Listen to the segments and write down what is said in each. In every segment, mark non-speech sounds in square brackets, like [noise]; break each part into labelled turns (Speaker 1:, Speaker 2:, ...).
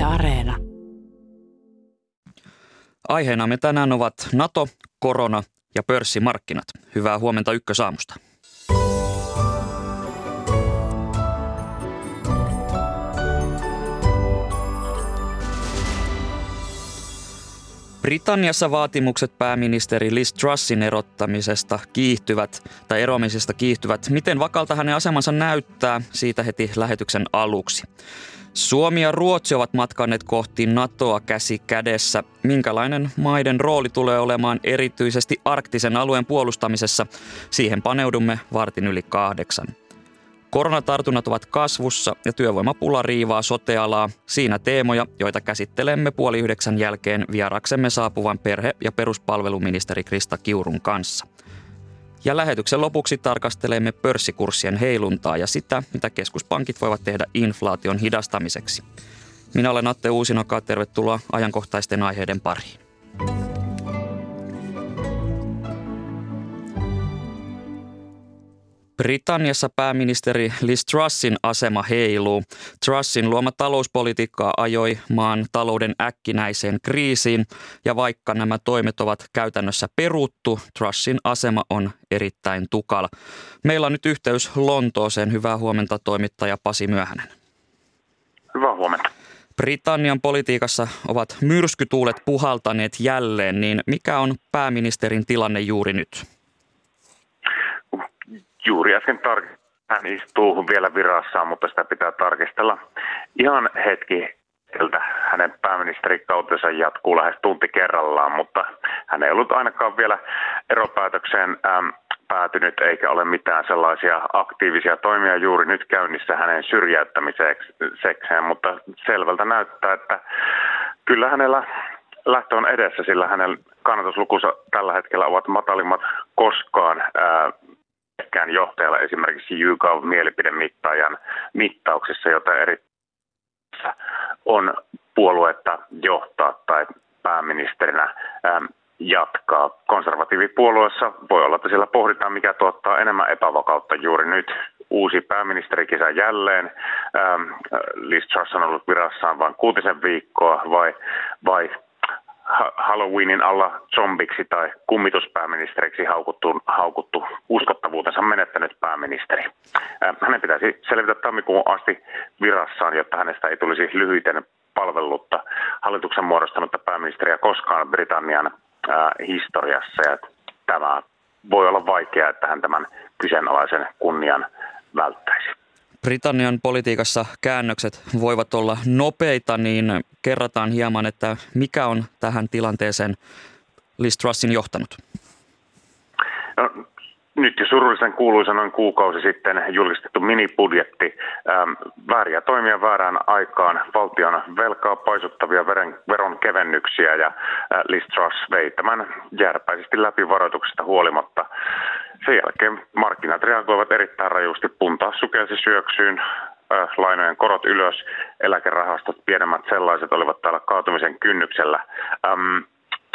Speaker 1: Yle Areena.
Speaker 2: Aiheena me tänään ovat NATO, korona ja pörssimarkkinat. Hyvää huomenta Ykkösaamusta. Britanniassa vaatimukset pääministeri Liz Trussin erottamisesta kiihtyvät tai eroamisesta kiihtyvät. Miten vakalta hänen asemansa näyttää? Siitä heti lähetyksen aluksi. Suomi ja Ruotsi ovat matkanneet kohti NATOa käsi kädessä. Minkälainen maiden rooli tulee olemaan erityisesti arktisen alueen puolustamisessa? Siihen paneudumme vartin yli kahdeksan. Koronatartunnat ovat kasvussa ja työvoimapula riivaa sotealaa. Siinä teemoja, joita käsittelemme puoli yhdeksän jälkeen vieraksemme saapuvan perhe- ja peruspalveluministeri Krista Kiurun kanssa. Ja lähetyksen lopuksi tarkastelemme pörssikurssien heiluntaa ja sitä, mitä keskuspankit voivat tehdä inflaation hidastamiseksi. Minä olen Atte Uusinoka, tervetuloa ajankohtaisten aiheiden pariin. Britanniassa pääministeri Liz Trussin asema heiluu. Trussin luoma talouspolitiikka ajoi maan talouden äkkinäiseen kriisiin ja vaikka nämä toimet ovat käytännössä peruttu, Trussin asema on erittäin tukala. Meillä on nyt yhteys Lontooseen. Hyvää huomenta toimittaja Pasi Myöhänen.
Speaker 3: Hyvää huomenta.
Speaker 2: Britannian politiikassa ovat myrskytuulet puhaltaneet jälleen, niin mikä on pääministerin tilanne juuri nyt?
Speaker 3: Juuri äsken tar- hän istuu vielä virassaan, mutta sitä pitää tarkistella ihan hetki hänen pääministerikautensa jatkuu lähes tunti kerrallaan, mutta hän ei ollut ainakaan vielä eropäätökseen äm, päätynyt eikä ole mitään sellaisia aktiivisia toimia juuri nyt käynnissä hänen syrjäyttämisekseen, mutta selvältä näyttää, että kyllä hänellä lähtö on edessä, sillä hänen kannatuslukunsa tällä hetkellä ovat matalimmat koskaan. Ää, kenellekään johtajalle esimerkiksi YouGov mielipidemittaajan mittauksissa, jota eri on puoluetta johtaa tai pääministerinä jatkaa. Konservatiivipuolueessa voi olla, että siellä pohditaan, mikä tuottaa enemmän epävakautta juuri nyt. Uusi pääministerikisä jälleen. Liz Truss on ollut virassaan vain kuutisen viikkoa vai, vai Halloweenin alla zombiksi tai kummituspääministeriksi haukuttu, haukuttu uskottavuutensa menettänyt pääministeri. Hänen pitäisi selvitä tammikuun asti virassaan, jotta hänestä ei tulisi lyhyiten palvelutta hallituksen muodostanutta pääministeriä koskaan Britannian historiassa. Ja tämä voi olla vaikeaa, että hän tämän kyseenalaisen kunnian välttäisi.
Speaker 2: Britannian politiikassa käännökset voivat olla nopeita, niin kerrataan hieman, että mikä on tähän tilanteeseen Liz Trussin johtanut?
Speaker 3: No, nyt jo surullisen kuuluisa noin kuukausi sitten julkistettu minibudjetti. Ähm, vääriä toimia väärään aikaan, valtion velkaa paisuttavia veren, veronkevennyksiä ja äh, Liz Truss vei tämän järpäisesti läpi varoituksesta huolimatta. Sen jälkeen markkinat reagoivat erittäin rajusti. Punta sukelsi syöksyyn, äh, lainojen korot ylös, eläkerahastot, pienemmät sellaiset olivat täällä kaatumisen kynnyksellä. Ähm,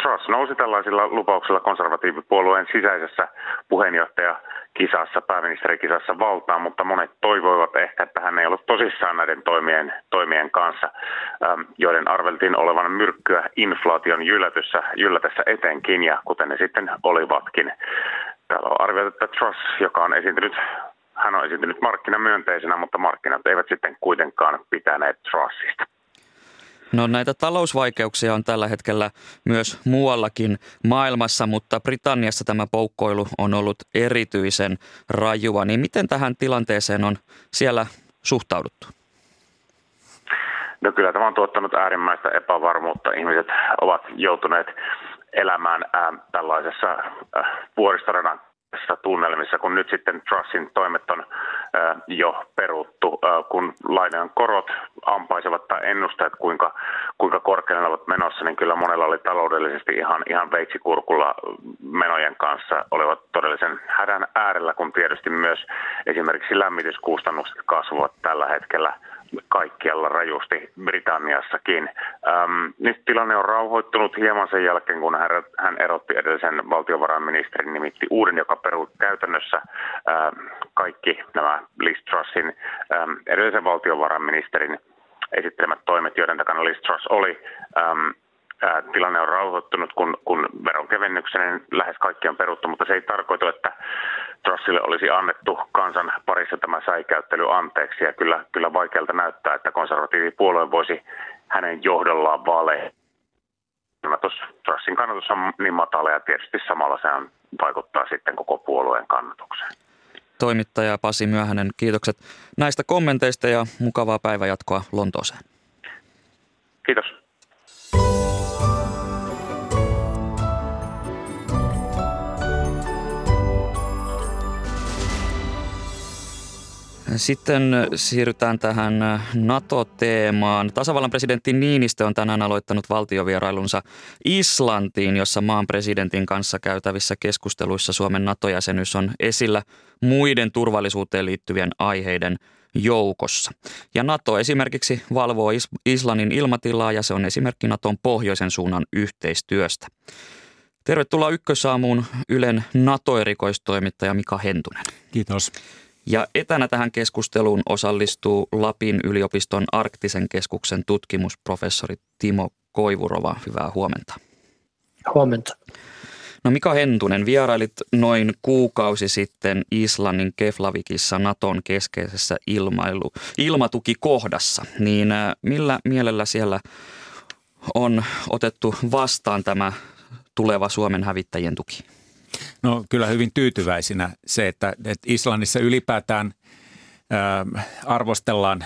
Speaker 3: Truss nousi tällaisilla lupauksilla konservatiivipuolueen sisäisessä puheenjohtajakisassa, pääministerikisassa valtaan, mutta monet toivoivat ehkä, että hän ei ollut tosissaan näiden toimien, toimien kanssa, ähm, joiden arveltiin olevan myrkkyä inflaation jyllätyssä, jyllätessä etenkin, ja kuten ne sitten olivatkin. Täällä on arvioitu, että Truss, joka on esiintynyt hän on esiintynyt markkinamyönteisenä, mutta markkinat eivät sitten kuitenkaan pitäneet Trussista.
Speaker 2: No näitä talousvaikeuksia on tällä hetkellä myös muuallakin maailmassa, mutta Britanniassa tämä poukkoilu on ollut erityisen rajua. Niin miten tähän tilanteeseen on siellä suhtauduttu?
Speaker 3: No kyllä tämä on tuottanut äärimmäistä epävarmuutta. Ihmiset ovat joutuneet elämään ää, tällaisessa äh, vuoristoradan tunnelmissa, kun nyt sitten Trussin toimet on jo peruttu, kun lainan korot ampaisevat tai ennusteet, kuinka, kuinka korkealle ne ovat menossa, niin kyllä monella oli taloudellisesti ihan, ihan veitsikurkulla menojen kanssa, olivat todellisen hädän äärellä, kun tietysti myös esimerkiksi lämmityskustannukset kasvavat tällä hetkellä kaikkialla rajusti Britanniassakin. Ähm, nyt tilanne on rauhoittunut hieman sen jälkeen, kun hän, hän erotti edellisen valtiovarainministerin nimitti uuden, joka peruu käytännössä ähm, kaikki nämä Liz ähm, edellisen valtiovarainministerin esittelemät toimet joiden takana Liz Truss oli. Ähm, tilanne on rauhoittunut, kun, kun veronkevennyksen lähes kaikki on peruttu, mutta se ei tarkoita, että Trussille olisi annettu kansan parissa tämä säikäyttely anteeksi. Ja kyllä, kyllä vaikealta näyttää, että konservatiivipuolue voisi hänen johdollaan vaaleihin. Trussin kannatus on niin matala ja tietysti samalla se vaikuttaa sitten koko puolueen kannatukseen.
Speaker 2: Toimittaja Pasi Myöhänen, kiitokset näistä kommenteista ja mukavaa päivänjatkoa Lontooseen.
Speaker 3: Kiitos.
Speaker 2: Sitten siirrytään tähän NATO-teemaan. Tasavallan presidentti Niinistö on tänään aloittanut valtiovierailunsa Islantiin, jossa maan presidentin kanssa käytävissä keskusteluissa Suomen NATO-jäsenyys on esillä muiden turvallisuuteen liittyvien aiheiden joukossa. Ja NATO esimerkiksi valvoo Islannin ilmatilaa ja se on esimerkki Naton pohjoisen suunnan yhteistyöstä. Tervetuloa Ykkösaamuun Ylen NATO-erikoistoimittaja Mika Hentunen.
Speaker 1: Kiitos.
Speaker 2: Ja etänä tähän keskusteluun osallistuu Lapin yliopiston arktisen keskuksen tutkimusprofessori Timo Koivurova. Hyvää huomenta.
Speaker 4: Huomenta.
Speaker 2: No Mika Hentunen, vierailit noin kuukausi sitten Islannin Keflavikissa Naton keskeisessä ilmailu, ilmatukikohdassa. Niin äh, millä mielellä siellä on otettu vastaan tämä tuleva Suomen hävittäjien tuki?
Speaker 1: No kyllä hyvin tyytyväisinä se, että, että Islannissa ylipäätään ää, arvostellaan,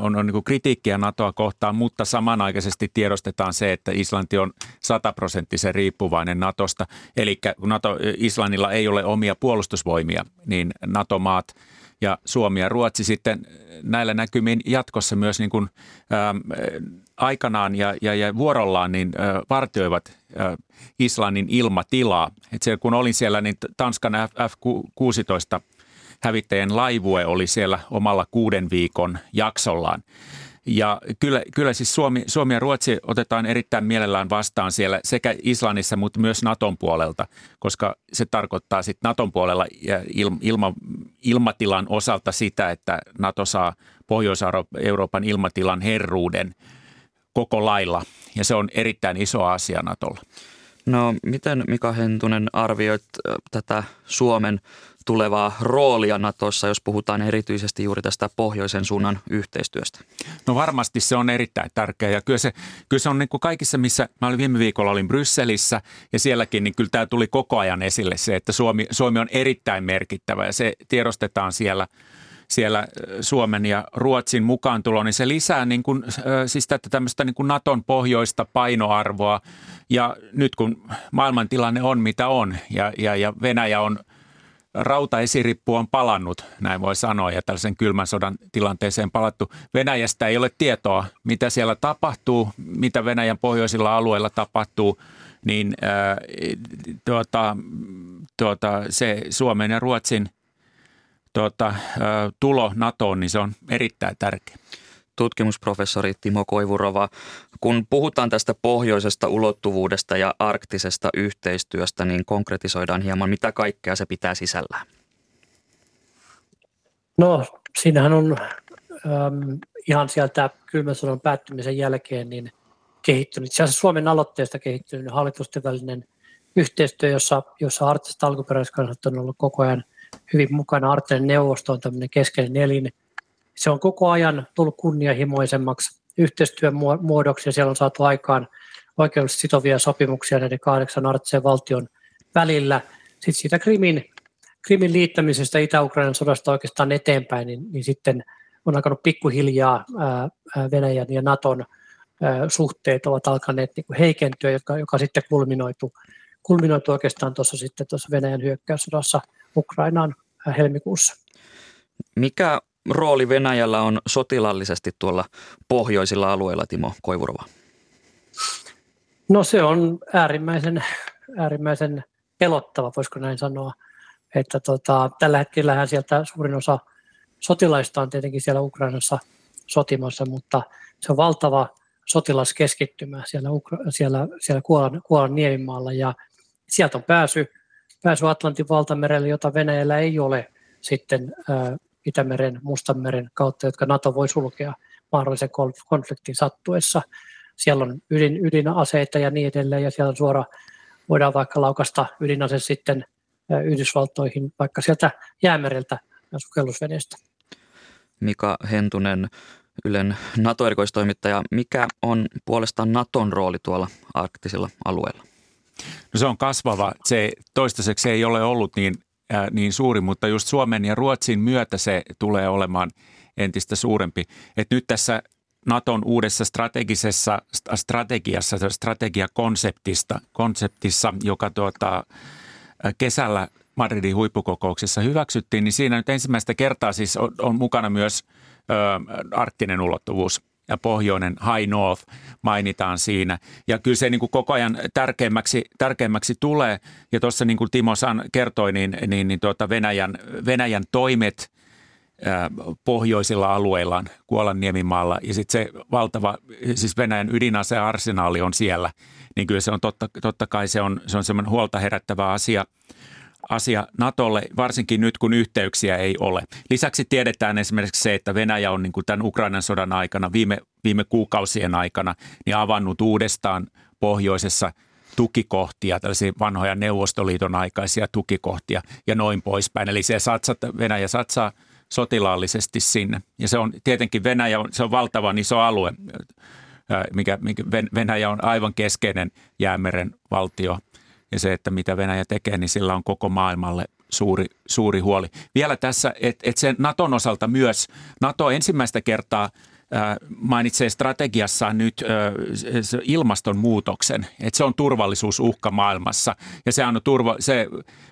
Speaker 1: on, on niin kritiikkiä NATOa kohtaan, mutta samanaikaisesti tiedostetaan se, että Islanti on sataprosenttisen riippuvainen NATOsta. Eli kun NATO, Islannilla ei ole omia puolustusvoimia, niin NATO-maat – ja Suomi ja Ruotsi sitten näillä näkymin jatkossa myös niin kuin, ä, aikanaan ja, ja, ja vuorollaan niin ä, vartioivat ä, Islannin ilmatilaa. Et siellä, kun olin siellä, niin Tanskan F-16 hävittäjien laivue oli siellä omalla kuuden viikon jaksollaan. Ja kyllä, kyllä siis Suomi, Suomi ja Ruotsi otetaan erittäin mielellään vastaan siellä sekä Islannissa, mutta myös Naton puolelta, koska se tarkoittaa sitten Naton puolella ilma, ilmatilan osalta sitä, että Nato saa Pohjois-Euroopan ilmatilan herruuden koko lailla. Ja se on erittäin iso asia Natolla.
Speaker 2: No miten Mika Hentunen arvioit tätä Suomen tulevaa roolia Natossa, jos puhutaan erityisesti juuri tästä pohjoisen suunnan yhteistyöstä?
Speaker 1: No varmasti se on erittäin tärkeä ja kyllä se, kyllä se on niin kuin kaikissa, missä mä olin viime viikolla olin Brysselissä ja sielläkin, niin kyllä tämä tuli koko ajan esille se, että Suomi, Suomi on erittäin merkittävä ja se tiedostetaan siellä siellä Suomen ja Ruotsin mukaan tulo, niin se lisää niin kuin, siis tätä tämmöistä niin kuin Naton pohjoista painoarvoa. Ja nyt kun maailmantilanne on mitä on ja, ja, ja Venäjä on – rautaesirippu on palannut, näin voi sanoa, ja tällaisen kylmän sodan tilanteeseen palattu. Venäjästä ei ole tietoa, mitä siellä tapahtuu, mitä Venäjän pohjoisilla alueilla tapahtuu, niin ää, tuota, tuota, se Suomen ja Ruotsin tuota, tulo NATOon, niin se on erittäin tärkeä
Speaker 2: tutkimusprofessori Timo Koivurova. Kun puhutaan tästä pohjoisesta ulottuvuudesta ja arktisesta yhteistyöstä, niin konkretisoidaan hieman, mitä kaikkea se pitää sisällään.
Speaker 4: No, siinähän on äm, ihan sieltä kylmän sodan päättymisen jälkeen niin kehittynyt, itse asiassa Suomen aloitteesta kehittynyt hallitusten välinen yhteistyö, jossa, jossa arktiset alkuperäiskansat on ollut koko ajan hyvin mukana. Arktinen neuvosto on tämmöinen keskeinen elin – se on koko ajan tullut kunnianhimoisemmaksi yhteistyön muodoksi ja siellä on saatu aikaan oikeudellisesti sitovia sopimuksia näiden kahdeksan arktisen valtion välillä. Sitten siitä Krimin, Krimin liittämisestä Itä-Ukrainan sodasta oikeastaan eteenpäin, niin, niin sitten on alkanut pikkuhiljaa Venäjän ja Naton suhteet ovat alkaneet niin heikentyä, joka, joka sitten kulminoitu, kulminoitu oikeastaan tuossa sitten tuossa Venäjän hyökkäyssodassa Ukrainaan helmikuussa.
Speaker 2: Mikä rooli Venäjällä on sotilallisesti tuolla pohjoisilla alueilla, Timo Koivurova?
Speaker 4: No se on äärimmäisen, äärimmäisen pelottava, voisiko näin sanoa. Että tota, tällä hetkellähän sieltä suurin osa sotilaista on tietenkin siellä Ukrainassa sotimassa, mutta se on valtava sotilaskeskittymä siellä, Ukra- siellä, siellä Kuolan, Kuolan niemimaalla ja sieltä on pääsy, pääsy Atlantin valtamerelle, jota Venäjällä ei ole sitten Itämeren, Mustanmeren kautta, jotka NATO voi sulkea. mahdollisen konfliktin sattuessa. Siellä on ydin, ydinaseita ja niin edelleen, ja siellä suora, voidaan vaikka laukasta ydinase sitten Yhdysvaltoihin, vaikka sieltä jäämereltä ja sukellusveneestä.
Speaker 2: Mika Hentunen, Ylen NATO-erikoistoimittaja. Mikä on puolestaan Naton rooli tuolla arktisilla alueilla?
Speaker 1: No se on kasvava. Se toistaiseksi ei ole ollut niin, äh, niin suuri, mutta just Suomen ja Ruotsin myötä se tulee olemaan entistä suurempi. Et nyt tässä Naton uudessa strategisessa strategiassa, strategiakonseptista, konseptissa, joka tuota, kesällä Madridin huippukokouksessa hyväksyttiin, niin siinä nyt ensimmäistä kertaa siis on, on mukana myös ö, arktinen ulottuvuus ja pohjoinen High North mainitaan siinä. Ja kyllä se niin kuin koko ajan tärkeämmäksi, tärkeämmäksi tulee. Ja tuossa niin kuin Timo San kertoi, niin, niin, niin tuota Venäjän, Venäjän toimet pohjoisilla alueillaan, Kuolanniemimaalla ja sitten se valtava, siis Venäjän ydinasearsenaali on siellä, niin kyllä se on totta, totta kai se on, se on semmoinen huolta herättävä asia – asia Natolle, varsinkin nyt kun yhteyksiä ei ole. Lisäksi tiedetään esimerkiksi se, että Venäjä on niin kuin tämän Ukrainan sodan aikana, viime, viime kuukausien aikana, niin avannut uudestaan pohjoisessa tukikohtia, tällaisia vanhoja Neuvostoliiton aikaisia tukikohtia ja noin poispäin. Eli se satsat, Venäjä satsaa sotilaallisesti sinne. Ja se on tietenkin Venäjä, se on valtavan iso alue, mikä, mikä Venäjä on aivan keskeinen jäämeren valtio – ja se, että mitä Venäjä tekee, niin sillä on koko maailmalle suuri, suuri huoli. Vielä tässä, että et sen Naton osalta myös, Nato ensimmäistä kertaa mainitsee strategiassaan nyt ilmastonmuutoksen, että se on turvallisuusuhka maailmassa ja se, on turva, se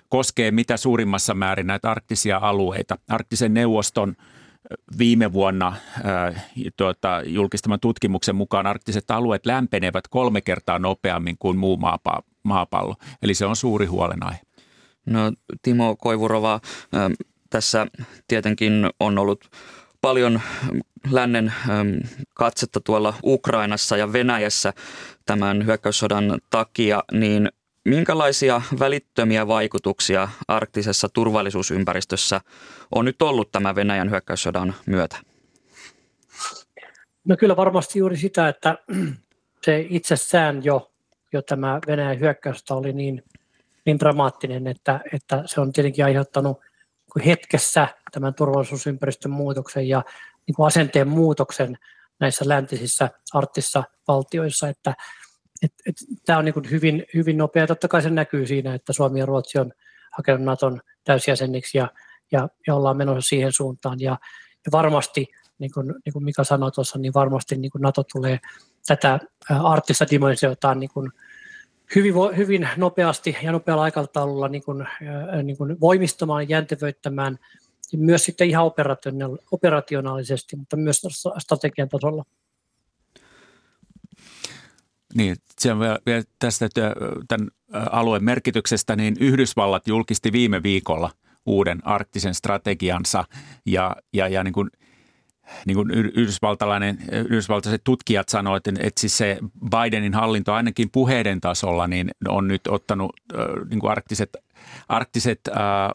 Speaker 1: koskee mitä suurimmassa määrin näitä arktisia alueita. Arktisen neuvoston viime vuonna äh, tuota, julkistaman tutkimuksen mukaan arktiset alueet lämpenevät kolme kertaa nopeammin kuin muu maapallo. Eli se on suuri huolenaihe.
Speaker 2: No Timo Koivurova, tässä tietenkin on ollut paljon lännen katsetta tuolla Ukrainassa ja Venäjässä tämän hyökkäyssodan takia, niin minkälaisia välittömiä vaikutuksia arktisessa turvallisuusympäristössä on nyt ollut tämä Venäjän hyökkäyssodan myötä?
Speaker 4: No kyllä varmasti juuri sitä, että se itsessään jo jo tämä Venäjän hyökkäystä oli niin, niin dramaattinen, että, että se on tietenkin aiheuttanut hetkessä tämän turvallisuusympäristön muutoksen ja niin kuin asenteen muutoksen näissä läntisissä arktissa valtioissa, että et, et, tämä on niin kuin hyvin, hyvin nopea. Totta kai se näkyy siinä, että Suomi ja Ruotsi on hakenut Naton täysjäseniksi ja, ja, ja ollaan menossa siihen suuntaan. Ja, ja varmasti, niin kuin, niin kuin Mika sanoi tuossa, niin varmasti niin kuin NATO tulee tätä arktista dimensiotaan niin kuin hyvin, hyvin nopeasti ja nopealla aikataululla niin kuin, niin kuin voimistamaan, jäntevöittämään myös sitten ihan operationaalisesti, mutta myös strategian tasolla.
Speaker 1: Niin, se on vielä tästä tämän alueen merkityksestä, niin Yhdysvallat julkisti viime viikolla uuden arktisen strategiansa ja, ja, ja niin kuin – niin kuin yhdysvaltalainen, yhdysvaltaiset tutkijat sanoivat, että, että siis se Bidenin hallinto ainakin puheiden tasolla niin on nyt ottanut niin kuin arktiset, arktiset ää,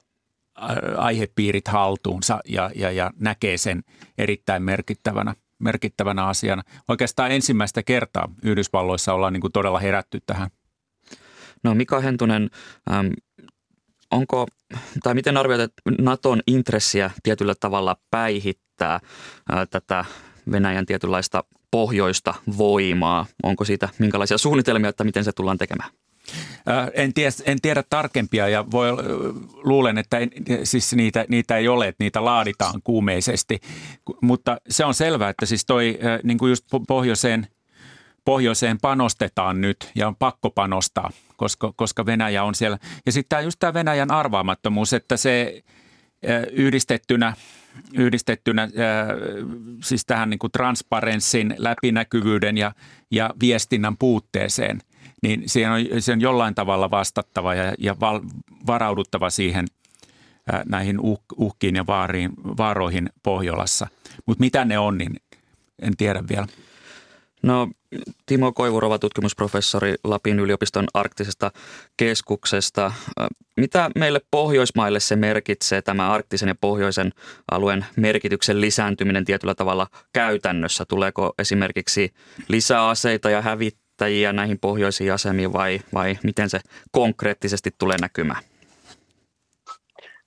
Speaker 1: aihepiirit haltuunsa ja, ja, ja näkee sen erittäin merkittävänä, merkittävänä asiana. Oikeastaan ensimmäistä kertaa Yhdysvalloissa ollaan niin kuin todella herätty tähän.
Speaker 2: No Mika Hentunen, onko, tai miten arvioit Naton intressiä tietyllä tavalla päihittää ää, tätä Venäjän tietynlaista pohjoista voimaa? Onko siitä minkälaisia suunnitelmia, että miten se tullaan tekemään?
Speaker 1: En tiedä, en tiedä tarkempia ja voi, luulen, että en, siis niitä, niitä ei ole, että niitä laaditaan kuumeisesti, mutta se on selvää, että siis toi niin kuin just pohjoiseen – pohjoiseen panostetaan nyt ja on pakko panostaa, koska, koska Venäjä on siellä. Ja sitten tämä just tämä Venäjän arvaamattomuus, että se yhdistettynä, yhdistettynä siis tähän niin kuin transparenssin, läpinäkyvyyden ja, ja viestinnän puutteeseen, niin siihen on, se on jollain tavalla vastattava ja, ja val, varauduttava siihen näihin uh, uhkiin ja vaariin, vaaroihin Pohjolassa. Mutta mitä ne on, niin en tiedä vielä.
Speaker 2: No Timo Koivurova, tutkimusprofessori Lapin yliopiston arktisesta keskuksesta. Mitä meille Pohjoismaille se merkitsee, tämä arktisen ja pohjoisen alueen merkityksen lisääntyminen tietyllä tavalla käytännössä? Tuleeko esimerkiksi lisäaseita ja hävittäjiä näihin pohjoisiin asemiin vai, vai miten se konkreettisesti tulee näkymään?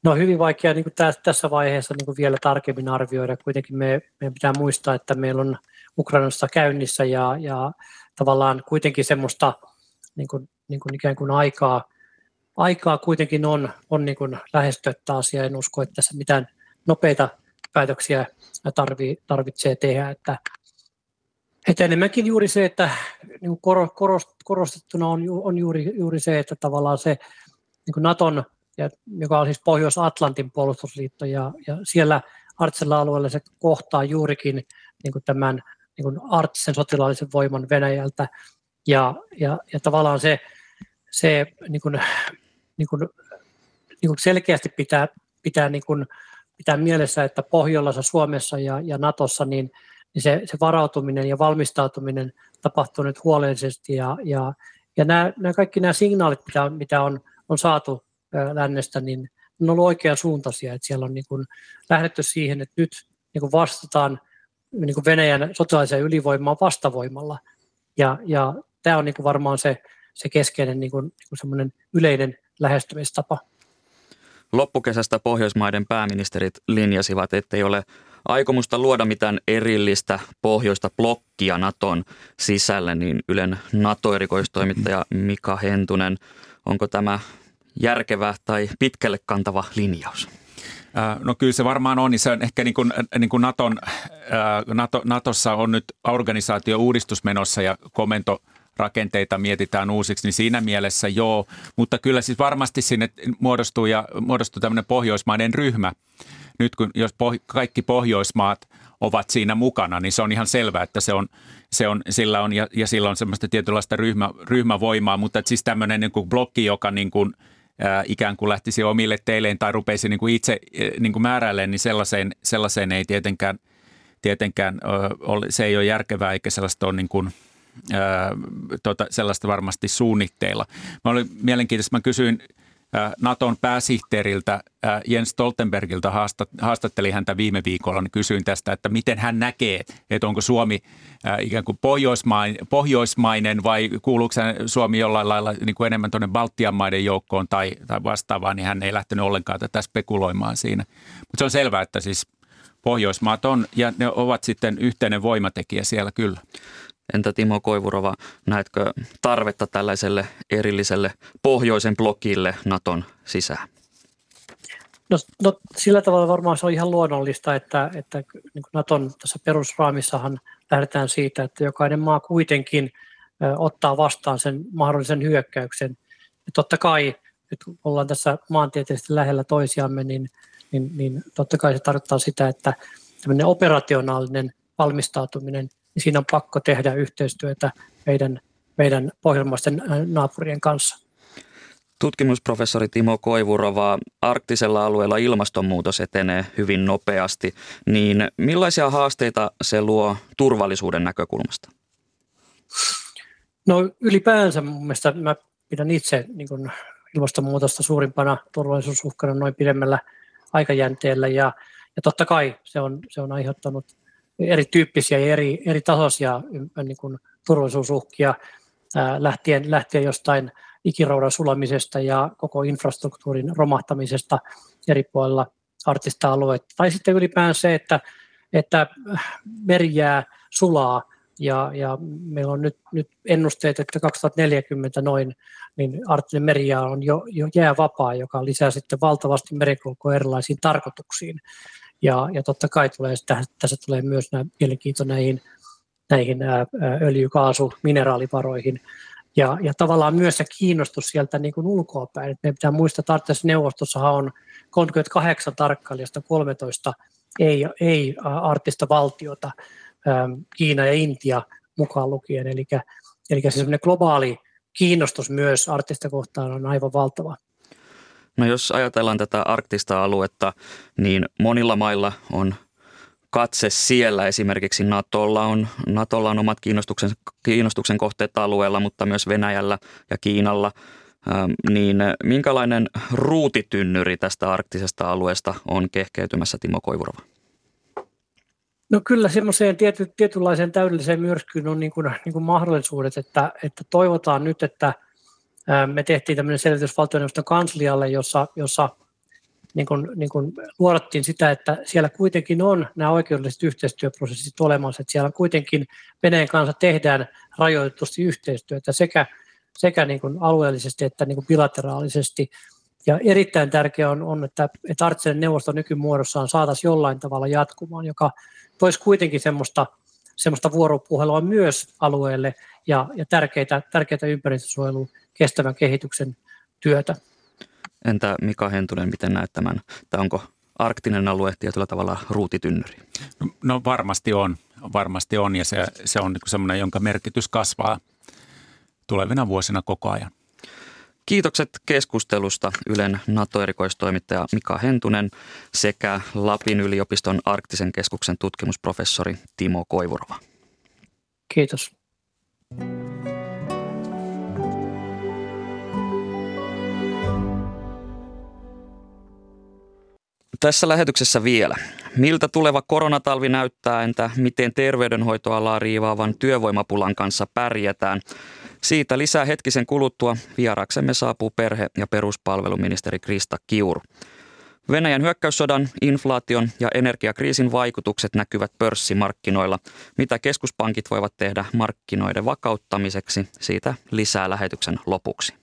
Speaker 4: No hyvin vaikea niin kuin tässä vaiheessa niin vielä tarkemmin arvioida. Kuitenkin me, meidän pitää muistaa, että meillä on Ukrainassa käynnissä ja, ja tavallaan kuitenkin semmoista niin kuin, niin kuin ikään kuin aikaa, aikaa kuitenkin on, on niin kuin lähestyä taas ja en usko, että tässä mitään nopeita päätöksiä tarvii, tarvitsee tehdä. Että, että enemmänkin juuri se, että niin korostettuna on, on juuri, juuri se, että tavallaan se niin kuin Naton, ja, joka on siis Pohjois-Atlantin puolustusliitto, ja, ja siellä arktisella alueella se kohtaa juurikin niin kuin tämän niin kuin arktisen sotilaallisen voiman Venäjältä. Ja, ja, ja tavallaan se, se niin kuin, niin kuin, niin kuin selkeästi pitää, pitää, niin kuin, pitää mielessä, että Pohjolassa, Suomessa ja, ja Natossa niin, niin se, se varautuminen ja valmistautuminen tapahtuu nyt huolellisesti ja, ja, ja nämä, nämä kaikki nämä signaalit, mitä mitä on, on saatu lännestä, niin ne on ollut oikean suuntaisia, että siellä on niin kuin lähdetty siihen, että nyt niin kuin vastataan niin kuin Venäjän sotilaiseen ylivoimaan vastavoimalla. Ja, ja tämä on niin kuin varmaan se, se keskeinen niin kuin, niin kuin yleinen lähestymistapa.
Speaker 2: Loppukesästä Pohjoismaiden pääministerit linjasivat, ettei ole aikomusta luoda mitään erillistä pohjoista blokkia Naton sisälle, niin Ylen NATO-erikoistoimittaja Mika Hentunen, onko tämä järkevä tai pitkälle kantava linjaus?
Speaker 1: No kyllä se varmaan on, niin se on ehkä niin kuin, niin kuin Naton, NATO, Natossa on nyt organisaatio-uudistus menossa ja komento rakenteita mietitään uusiksi, niin siinä mielessä joo, mutta kyllä siis varmasti sinne muodostuu ja muodostuu tämmöinen pohjoismainen ryhmä. Nyt kun jos poh- kaikki Pohjoismaat ovat siinä mukana, niin se on ihan selvää, että se on, se on, sillä on ja, ja sillä on semmoista tietynlaista ryhmä, ryhmävoimaa, mutta siis tämmöinen niin kuin blokki, joka niin kuin – ikään kuin lähtisi omille teilleen tai rupeisi niin kuin itse niin kuin määräilleen, niin sellaiseen, sellaiseen ei tietenkään, tietenkään se ei ole järkevää eikä sellaista ole niin kuin, tota, sellaista varmasti suunnitteilla. Mä olin mielenkiintoista, mä kysyin Naton pääsihteeriltä Jens Stoltenbergilta haastatteli häntä viime viikolla, niin kysyin tästä, että miten hän näkee, että onko Suomi ikään kuin pohjoismainen, pohjoismainen vai kuuluuko Suomi jollain lailla niin kuin enemmän tuonne Baltian maiden joukkoon tai, tai vastaavaa, niin hän ei lähtenyt ollenkaan tätä spekuloimaan siinä. Mutta se on selvää, että siis Pohjoismaat on ja ne ovat sitten yhteinen voimatekijä siellä kyllä.
Speaker 2: Entä Timo Koivurova, näetkö tarvetta tällaiselle erilliselle pohjoisen blokille Naton sisään?
Speaker 4: No, no sillä tavalla varmaan se on ihan luonnollista, että, että niin Naton tässä perusraamissahan lähdetään siitä, että jokainen maa kuitenkin ottaa vastaan sen mahdollisen hyökkäyksen. Ja totta kai, nyt kun ollaan tässä maantieteellisesti lähellä toisiamme, niin, niin, niin totta kai se tarkoittaa sitä, että tämmöinen operationaalinen valmistautuminen – niin siinä on pakko tehdä yhteistyötä meidän, meidän pohjoismaisten naapurien kanssa.
Speaker 2: Tutkimusprofessori Timo Koivurova, arktisella alueella ilmastonmuutos etenee hyvin nopeasti, niin millaisia haasteita se luo turvallisuuden näkökulmasta?
Speaker 4: No ylipäänsä mun mielestä mä pidän itse niin kuin ilmastonmuutosta suurimpana turvallisuusuhkana noin pidemmällä aikajänteellä ja, ja totta kai se on, se on aiheuttanut erityyppisiä ja eri, eri tasoisia niin kuin turvallisuusuhkia ää, lähtien, lähtien jostain ikiroudan sulamisesta ja koko infrastruktuurin romahtamisesta eri puolilla artista alueita. Tai sitten ylipäänsä se, että, että merijää sulaa ja, ja meillä on nyt, nyt ennusteet, että 2040 noin, niin arktinen merijää on jo, jo jäävapaa, joka lisää sitten valtavasti merikulkua erilaisiin tarkoituksiin. Ja, ja totta kai tulee, tässä tulee myös nämä mielenkiinto näihin, näihin öljy-, kaasu-, mineraalivaroihin. Ja, ja tavallaan myös se kiinnostus sieltä niin kuin ulkoapäin. Meidän pitää muistaa, että Arktisen neuvostossahan on 38 tarkkailijasta 13 ei, ei arktista valtiota, Kiina ja Intia mukaan lukien. Eli, eli se globaali kiinnostus myös arktista kohtaan on aivan valtava.
Speaker 2: No jos ajatellaan tätä arktista aluetta, niin monilla mailla on katse siellä. Esimerkiksi Natolla on, Natolla on omat kiinnostuksen, kiinnostuksen kohteet alueella, mutta myös Venäjällä ja Kiinalla. Ähm, niin minkälainen ruutitynnyri tästä arktisesta alueesta on kehkeytymässä Timo Koivurova?
Speaker 4: No kyllä semmoiseen tiety, tietynlaiseen täydelliseen myrskyyn on niin kuin, niin kuin mahdollisuudet, että, että toivotaan nyt, että me tehtiin tämmöinen selvitys valtioneuvoston kanslialle, jossa, jossa niin kuin, niin kuin luodattiin sitä, että siellä kuitenkin on nämä oikeudelliset yhteistyöprosessit olemassa, että siellä kuitenkin Venäjän kanssa tehdään rajoitetusti yhteistyötä sekä, sekä niin kuin alueellisesti että niin kuin bilateraalisesti. Ja erittäin tärkeää on, on että, että Artsenen neuvosto nykymuodossaan saataisiin jollain tavalla jatkumaan, joka toisi kuitenkin semmoista, semmoista vuoropuhelua myös alueelle ja, ja tärkeitä, tärkeitä ympäristösuojelun kestävän kehityksen työtä.
Speaker 2: Entä Mika Hentunen, miten näet tämän, tai onko arktinen alue tietyllä tavalla ruutitynnyri?
Speaker 1: No, no varmasti on, varmasti on ja se, se on niin semmoinen, jonka merkitys kasvaa tulevina vuosina koko ajan.
Speaker 2: Kiitokset keskustelusta Ylen NATO-erikoistoimittaja Mika Hentunen sekä Lapin yliopiston arktisen keskuksen tutkimusprofessori Timo Koivurova.
Speaker 4: Kiitos.
Speaker 2: Tässä lähetyksessä vielä. Miltä tuleva koronatalvi näyttää, entä miten terveydenhoitoalaa riivaavan työvoimapulan kanssa pärjätään? Siitä lisää hetkisen kuluttua vieraksemme saapuu perhe- ja peruspalveluministeri Krista Kiuru. Venäjän hyökkäyssodan, inflaation ja energiakriisin vaikutukset näkyvät pörssimarkkinoilla. Mitä keskuspankit voivat tehdä markkinoiden vakauttamiseksi? Siitä lisää lähetyksen lopuksi.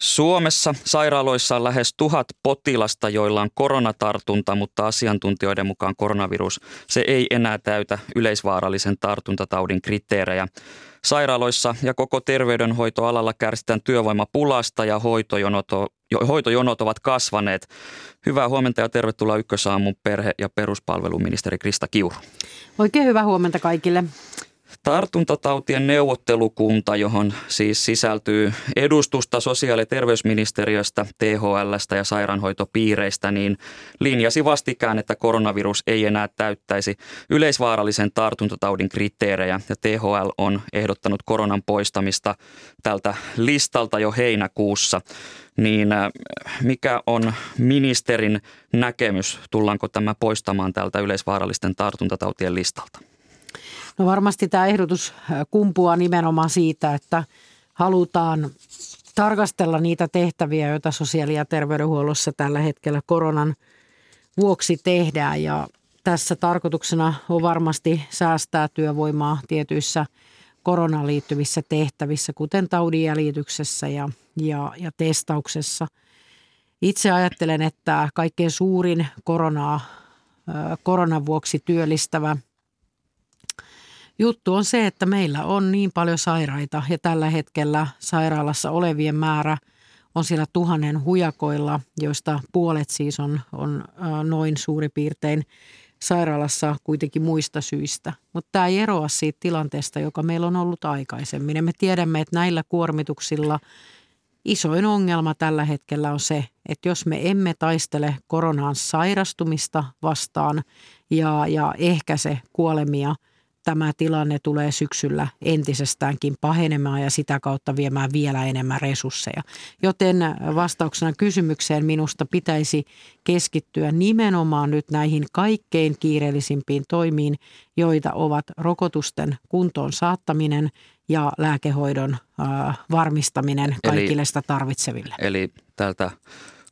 Speaker 2: Suomessa sairaaloissa on lähes tuhat potilasta, joilla on koronatartunta, mutta asiantuntijoiden mukaan koronavirus se ei enää täytä yleisvaarallisen tartuntataudin kriteerejä. Sairaaloissa ja koko terveydenhoitoalalla kärsitään työvoimapulasta ja hoitojonot, hoitojonot ovat kasvaneet. Hyvää huomenta ja tervetuloa Ykkösaamun perhe- ja peruspalveluministeri Krista Kiuru.
Speaker 5: Oikein hyvää huomenta kaikille.
Speaker 2: Tartuntatautien neuvottelukunta, johon siis sisältyy edustusta sosiaali- ja terveysministeriöstä, THLstä ja sairaanhoitopiireistä, niin linjasi vastikään, että koronavirus ei enää täyttäisi yleisvaarallisen tartuntataudin kriteerejä ja THL on ehdottanut koronan poistamista tältä listalta jo heinäkuussa. Niin äh, mikä on ministerin näkemys, tullaanko tämä poistamaan tältä yleisvaarallisten tartuntatautien listalta?
Speaker 5: No varmasti tämä ehdotus äh, kumpuaa nimenomaan siitä, että halutaan tarkastella niitä tehtäviä, joita sosiaali- ja terveydenhuollossa tällä hetkellä koronan vuoksi tehdään. Ja tässä tarkoituksena on varmasti säästää työvoimaa tietyissä koronaan liittyvissä tehtävissä, kuten taudinjäljityksessä ja, ja, ja testauksessa. Itse ajattelen, että kaikkein suurin koronaa, äh, koronan vuoksi työllistävä Juttu on se, että meillä on niin paljon sairaita ja tällä hetkellä sairaalassa olevien määrä on siellä tuhannen hujakoilla, joista puolet siis on, on noin suuri piirtein sairaalassa kuitenkin muista syistä. Mutta tämä ei eroa siitä tilanteesta, joka meillä on ollut aikaisemmin. Ja me tiedämme, että näillä kuormituksilla isoin ongelma tällä hetkellä on se, että jos me emme taistele koronaan sairastumista vastaan ja, ja ehkäise kuolemia – tämä tilanne tulee syksyllä entisestäänkin pahenemaan ja sitä kautta viemään vielä enemmän resursseja. Joten vastauksena kysymykseen minusta pitäisi keskittyä nimenomaan nyt näihin kaikkein kiireellisimpiin toimiin, joita ovat rokotusten kuntoon saattaminen ja lääkehoidon äh, varmistaminen kaikille sitä tarvitseville.
Speaker 2: Eli tältä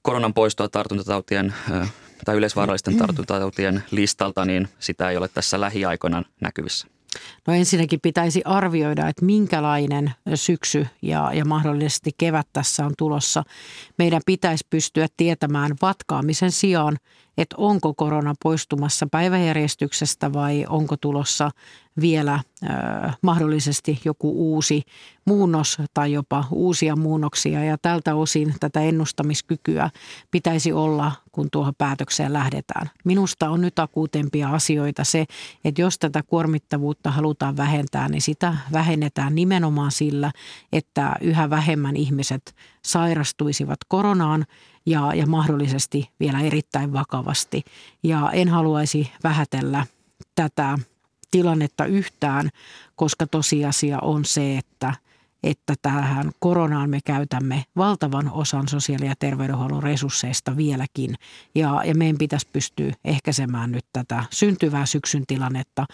Speaker 2: koronan poistoa tartuntatautien äh, tai yleisvaarallisten tartuntatautien listalta, niin sitä ei ole tässä lähiaikoina näkyvissä?
Speaker 5: No ensinnäkin pitäisi arvioida, että minkälainen syksy ja, ja mahdollisesti kevät tässä on tulossa. Meidän pitäisi pystyä tietämään vatkaamisen sijaan, että onko korona poistumassa päiväjärjestyksestä vai onko tulossa vielä mahdollisesti joku uusi muunnos tai jopa uusia muunnoksia. Ja tältä osin tätä ennustamiskykyä pitäisi olla, kun tuohon päätökseen lähdetään. Minusta on nyt akuutempia asioita se, että jos tätä kuormittavuutta halutaan vähentää, niin sitä vähennetään nimenomaan sillä, että yhä vähemmän ihmiset sairastuisivat koronaan ja, ja mahdollisesti vielä erittäin vakavasti. Ja en haluaisi vähätellä tätä tilannetta yhtään, koska tosiasia on se, että, että tähän koronaan me käytämme valtavan osan sosiaali- ja terveydenhuollon resursseista vieläkin. Ja, ja meidän pitäisi pystyä ehkäisemään nyt tätä syntyvää syksyn tilannetta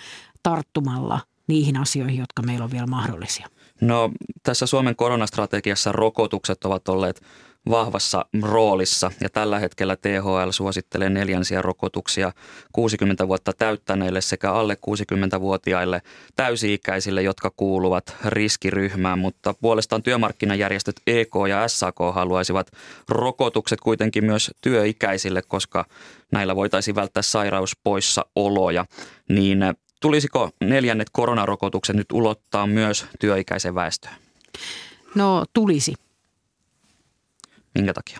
Speaker 5: tarttumalla niihin asioihin, jotka meillä on vielä mahdollisia.
Speaker 2: No tässä Suomen koronastrategiassa rokotukset ovat olleet vahvassa roolissa ja tällä hetkellä THL suosittelee neljänsiä rokotuksia 60 vuotta täyttäneille sekä alle 60-vuotiaille täysi-ikäisille, jotka kuuluvat riskiryhmään, mutta puolestaan työmarkkinajärjestöt EK ja SAK haluaisivat rokotukset kuitenkin myös työikäisille, koska näillä voitaisiin välttää sairauspoissaoloja. Niin tulisiko neljännet koronarokotukset nyt ulottaa myös työikäisen väestöön?
Speaker 5: No tulisi.
Speaker 2: Minkä takia?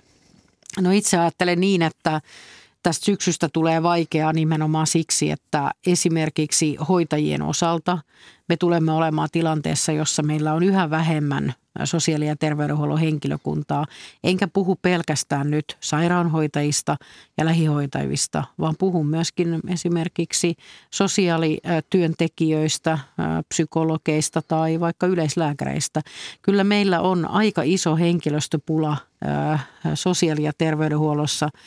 Speaker 5: No itse ajattelen niin, että tästä syksystä tulee vaikeaa nimenomaan siksi, että esimerkiksi hoitajien osalta me tulemme olemaan tilanteessa, jossa meillä on yhä vähemmän sosiaali- ja terveydenhuollon henkilökuntaa. Enkä puhu pelkästään nyt sairaanhoitajista ja lähihoitajista, vaan puhun myöskin esimerkiksi sosiaalityöntekijöistä, psykologeista tai vaikka yleislääkäreistä. Kyllä meillä on aika iso henkilöstöpula sosiaali- ja terveydenhuollossa –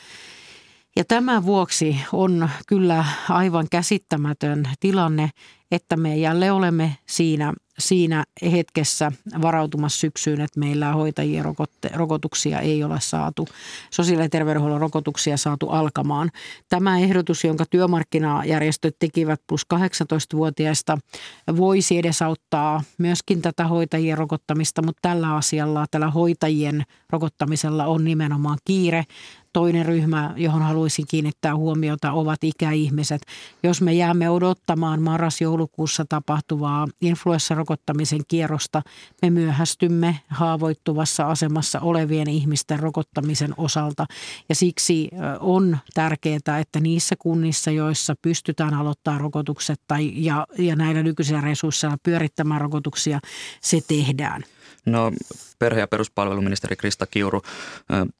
Speaker 5: ja tämän vuoksi on kyllä aivan käsittämätön tilanne, että me jälleen olemme siinä, siinä hetkessä varautumassa syksyyn, että meillä hoitajien rokotte, rokotuksia ei ole saatu, sosiaali- ja terveydenhuollon rokotuksia saatu alkamaan. Tämä ehdotus, jonka työmarkkinajärjestöt tekivät plus 18-vuotiaista, voisi edesauttaa myöskin tätä hoitajien rokottamista, mutta tällä asialla, tällä hoitajien rokottamisella on nimenomaan kiire. Toinen ryhmä, johon haluaisin kiinnittää huomiota, ovat ikäihmiset. Jos me jäämme odottamaan marras-joulukuussa tapahtuvaa influenssarokottamisen kierrosta, me myöhästymme haavoittuvassa asemassa olevien ihmisten rokottamisen osalta. Ja siksi on tärkeää, että niissä kunnissa, joissa pystytään aloittamaan rokotukset tai, ja, ja näillä nykyisillä resursseilla pyörittämään rokotuksia, se tehdään.
Speaker 2: No perhe- ja peruspalveluministeri Krista Kiuru.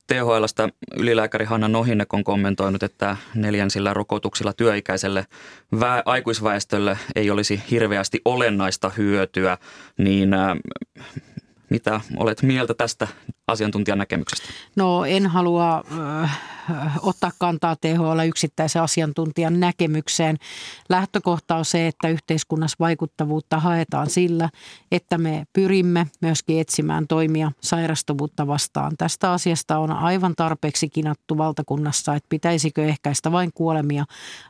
Speaker 2: THLstä ylilääkäri Hanna Nohinek on kommentoinut, että neljänsillä rokotuksilla työikäiselle vä- aikuisväestölle ei olisi hirveästi olennaista hyötyä, niin mitä olet mieltä tästä asiantuntijan näkemyksestä?
Speaker 5: No en halua äh, ottaa kantaa THL yksittäisen asiantuntijan näkemykseen. Lähtökohta on se, että yhteiskunnassa vaikuttavuutta haetaan sillä, että me pyrimme myöskin etsimään toimia sairastuvuutta vastaan. Tästä asiasta on aivan tarpeeksi kinattu valtakunnassa, että pitäisikö ehkäistä vain kuolemia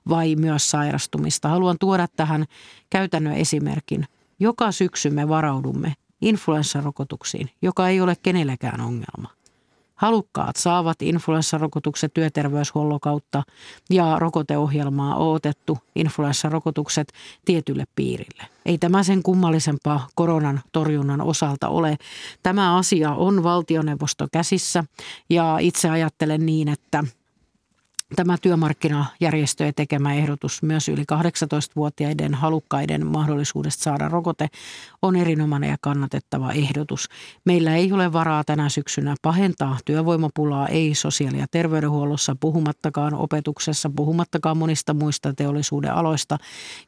Speaker 5: vai myös sairastumista. Haluan tuoda tähän käytännön esimerkin. Joka syksy me varaudumme influenssarokotuksiin, joka ei ole kenellekään ongelma. Halukkaat saavat influenssarokotukset työterveyshuollon kautta ja rokoteohjelmaa on otettu influenssarokotukset tietylle piirille. Ei tämä sen kummallisempaa koronan torjunnan osalta ole. Tämä asia on valtioneuvosto käsissä ja itse ajattelen niin, että – Tämä työmarkkinajärjestöjen tekemä ehdotus myös yli 18-vuotiaiden halukkaiden mahdollisuudesta saada rokote on erinomainen ja kannatettava ehdotus. Meillä ei ole varaa tänä syksynä pahentaa työvoimapulaa, ei sosiaali- ja terveydenhuollossa, puhumattakaan opetuksessa, puhumattakaan monista muista teollisuuden aloista.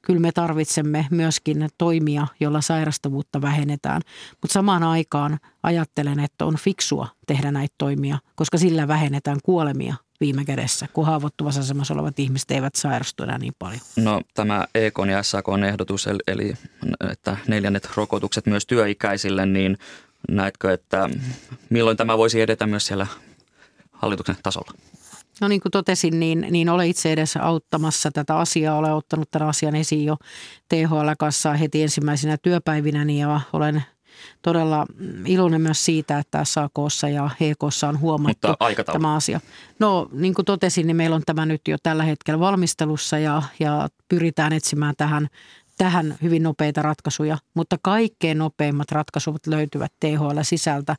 Speaker 5: Kyllä me tarvitsemme myöskin toimia, jolla sairastavuutta vähennetään, mutta samaan aikaan ajattelen, että on fiksua tehdä näitä toimia, koska sillä vähennetään kuolemia viime kädessä, kun haavoittuvassa asemassa olevat ihmiset eivät sairastu enää niin paljon?
Speaker 2: No tämä EK ja SAK on ehdotus, eli että neljännet rokotukset myös työikäisille, niin näetkö, että milloin tämä voisi edetä myös siellä hallituksen tasolla?
Speaker 5: No niin kuin totesin, niin, niin olen itse edessä auttamassa tätä asiaa. Olen ottanut tämän asian esiin jo THL kanssa heti ensimmäisenä työpäivinä ja olen – todella iloinen myös siitä, että SAKssa ja HKssa on huomattu tämä asia. No niin kuin totesin, niin meillä on tämä nyt jo tällä hetkellä valmistelussa ja, ja pyritään etsimään tähän tähän hyvin nopeita ratkaisuja, mutta kaikkein nopeimmat ratkaisut löytyvät THL sisältä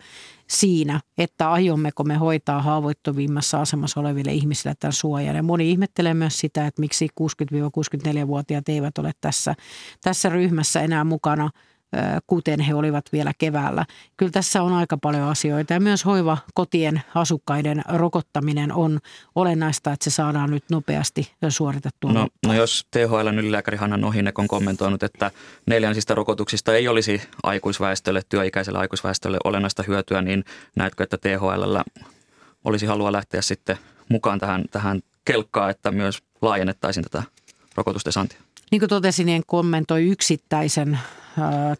Speaker 5: siinä, että aiommeko me hoitaa haavoittuvimmassa asemassa oleville ihmisille tämän suojan. Ja moni ihmettelee myös sitä, että miksi 60-64-vuotiaat eivät ole tässä, tässä ryhmässä enää mukana – kuten he olivat vielä keväällä. Kyllä tässä on aika paljon asioita ja myös hoivakotien asukkaiden rokottaminen on olennaista, että se saadaan nyt nopeasti suoritettua.
Speaker 2: No, no jos THL ylilääkäri Hanna Nohinek on kommentoinut, että neljänsistä rokotuksista ei olisi aikuisväestölle, työikäiselle aikuisväestölle olennaista hyötyä, niin näetkö, että THL olisi halua lähteä sitten mukaan tähän, tähän kelkkaan, että myös laajennettaisiin tätä rokotusten saantia?
Speaker 5: Niin kuin totesin, niin kommentoi yksittäisen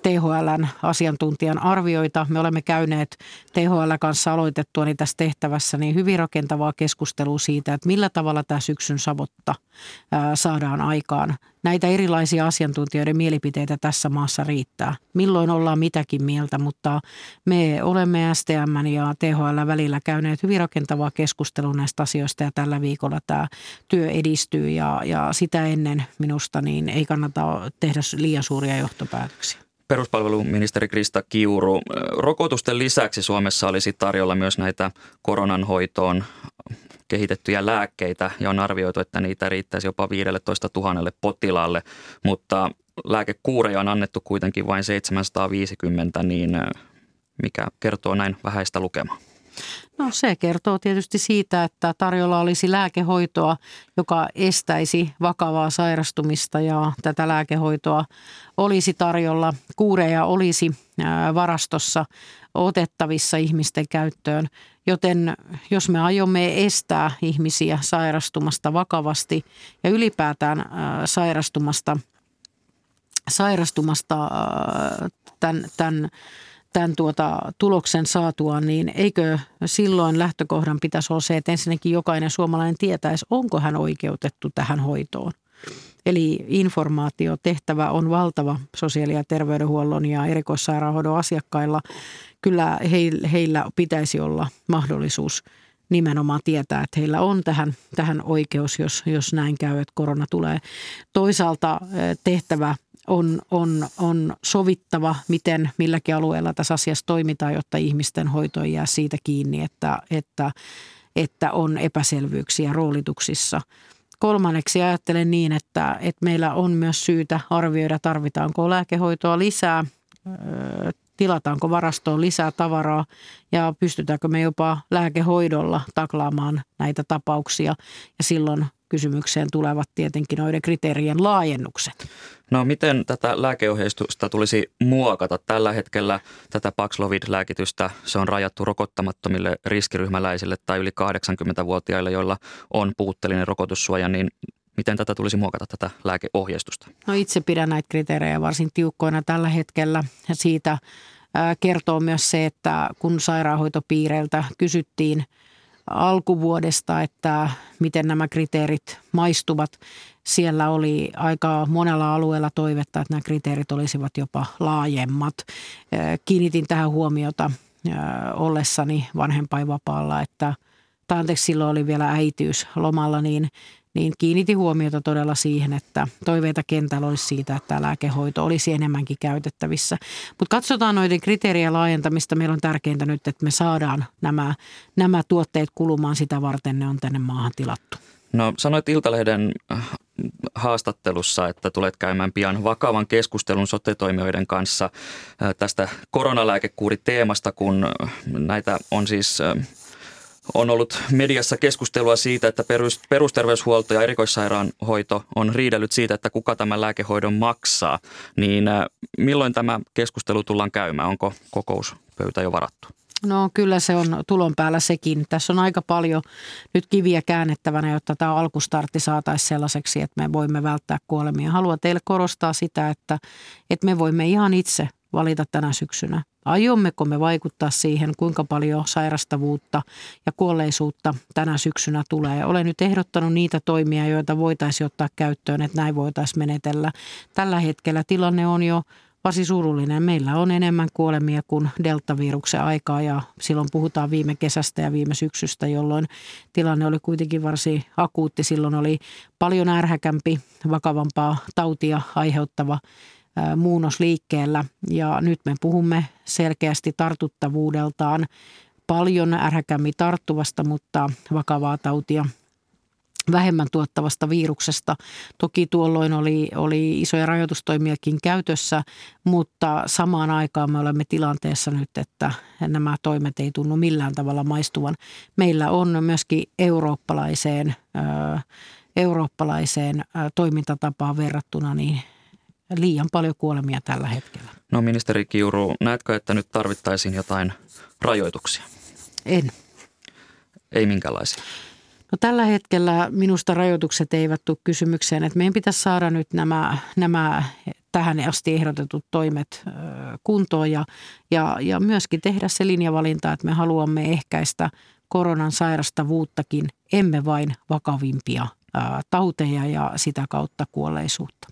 Speaker 5: THLn asiantuntijan arvioita. Me olemme käyneet THL kanssa aloitettua niin tässä tehtävässä niin hyvin rakentavaa keskustelua siitä, että millä tavalla tämä syksyn savotta saadaan aikaan. Näitä erilaisia asiantuntijoiden mielipiteitä tässä maassa riittää. Milloin ollaan mitäkin mieltä, mutta me olemme STM ja THL välillä käyneet hyvin rakentavaa keskustelua näistä asioista ja tällä viikolla tämä työ edistyy ja, ja sitä ennen minusta niin ei kannata tehdä liian suuria johtopäätöksiä
Speaker 2: peruspalveluministeri Krista Kiuru. Rokotusten lisäksi Suomessa olisi tarjolla myös näitä koronan hoitoon kehitettyjä lääkkeitä ja on arvioitu, että niitä riittäisi jopa 15 000 potilaalle, mutta lääkekuureja on annettu kuitenkin vain 750, niin mikä kertoo näin vähäistä lukemaa?
Speaker 5: No se kertoo tietysti siitä, että tarjolla olisi lääkehoitoa, joka estäisi vakavaa sairastumista ja tätä lääkehoitoa olisi tarjolla. Kuureja olisi varastossa otettavissa ihmisten käyttöön, joten jos me aiomme estää ihmisiä sairastumasta vakavasti ja ylipäätään sairastumasta, sairastumasta tämän, tämän tämän tuota, tuloksen saatua, niin eikö silloin lähtökohdan pitäisi olla se, että ensinnäkin jokainen suomalainen tietäisi, onko hän oikeutettu tähän hoitoon. Eli informaatiotehtävä on valtava sosiaali- ja terveydenhuollon ja erikoissairaanhoidon asiakkailla. Kyllä heillä pitäisi olla mahdollisuus nimenomaan tietää, että heillä on tähän, tähän oikeus, jos, jos näin käy, että korona tulee. Toisaalta eh, tehtävä on, on, on sovittava, miten milläkin alueella tässä asiassa toimitaan, jotta ihmisten hoito ei jää siitä kiinni, että, että, että on epäselvyyksiä roolituksissa. Kolmanneksi ajattelen niin, että, että meillä on myös syytä arvioida, tarvitaanko lääkehoitoa lisää, tilataanko varastoon lisää tavaraa ja pystytäänkö me jopa lääkehoidolla taklaamaan näitä tapauksia. Ja silloin kysymykseen tulevat tietenkin noiden kriteerien laajennukset.
Speaker 2: No miten tätä lääkeohjeistusta tulisi muokata? Tällä hetkellä tätä Paxlovid-lääkitystä se on rajattu rokottamattomille riskiryhmäläisille tai yli 80-vuotiaille, joilla on puutteellinen rokotussuoja, niin miten tätä tulisi muokata tätä lääkeohjeistusta?
Speaker 5: No itse pidän näitä kriteerejä varsin tiukkoina tällä hetkellä ja siitä kertoo myös se, että kun sairaanhoitopiireiltä kysyttiin – alkuvuodesta, että miten nämä kriteerit maistuvat. Siellä oli aika monella alueella toivetta, että nämä kriteerit olisivat jopa laajemmat. Kiinnitin tähän huomiota ollessani vanhempainvapaalla, että tai anteeksi, silloin oli vielä äitiys lomalla, niin niin kiinniti huomiota todella siihen, että toiveita kentällä olisi siitä, että tämä lääkehoito olisi enemmänkin käytettävissä. Mutta katsotaan noiden kriteerien laajentamista. Meillä on tärkeintä nyt, että me saadaan nämä, nämä tuotteet kulumaan sitä varten, ne on tänne maahan tilattu.
Speaker 2: No sanoit Iltalehden äh, haastattelussa, että tulet käymään pian vakavan keskustelun sotetoimijoiden kanssa äh, tästä koronalääkekuuriteemasta, kun äh, näitä on siis on ollut mediassa keskustelua siitä, että perusterveyshuolto ja erikoissairaanhoito on riidellyt siitä, että kuka tämän lääkehoidon maksaa. Niin äh, milloin tämä keskustelu tullaan käymään? Onko kokouspöytä jo varattu?
Speaker 5: No kyllä se on tulon päällä sekin. Tässä on aika paljon nyt kiviä käännettävänä, jotta tämä alkustartti saataisiin sellaiseksi, että me voimme välttää kuolemia. Haluan teille korostaa sitä, että, että me voimme ihan itse valita tänä syksynä. Aiommeko me vaikuttaa siihen, kuinka paljon sairastavuutta ja kuolleisuutta tänä syksynä tulee? Olen nyt ehdottanut niitä toimia, joita voitaisiin ottaa käyttöön, että näin voitaisiin menetellä. Tällä hetkellä tilanne on jo varsin surullinen. Meillä on enemmän kuolemia kuin deltaviruksen aikaa ja silloin puhutaan viime kesästä ja viime syksystä, jolloin tilanne oli kuitenkin varsin akuutti. Silloin oli paljon ärhäkämpi, vakavampaa tautia aiheuttava muunnos liikkeellä ja nyt me puhumme selkeästi tartuttavuudeltaan paljon ärhäkämmin tarttuvasta, mutta vakavaa tautia vähemmän tuottavasta viruksesta. Toki tuolloin oli, oli isoja rajoitustoimiakin käytössä, mutta samaan aikaan me olemme tilanteessa nyt, että nämä toimet ei tunnu millään tavalla maistuvan. Meillä on myöskin eurooppalaiseen, ö, eurooppalaiseen toimintatapaan verrattuna niin liian paljon kuolemia tällä hetkellä.
Speaker 2: No ministeri Kiuru, näetkö, että nyt tarvittaisiin jotain rajoituksia?
Speaker 5: En.
Speaker 2: Ei minkälaisia?
Speaker 5: No tällä hetkellä minusta rajoitukset eivät tule kysymykseen, että meidän pitäisi saada nyt nämä, nämä tähän asti ehdotetut toimet kuntoon ja, ja, ja myöskin tehdä se linjavalinta, että me haluamme ehkäistä koronan sairastavuuttakin, emme vain vakavimpia tauteja ja sitä kautta kuolleisuutta.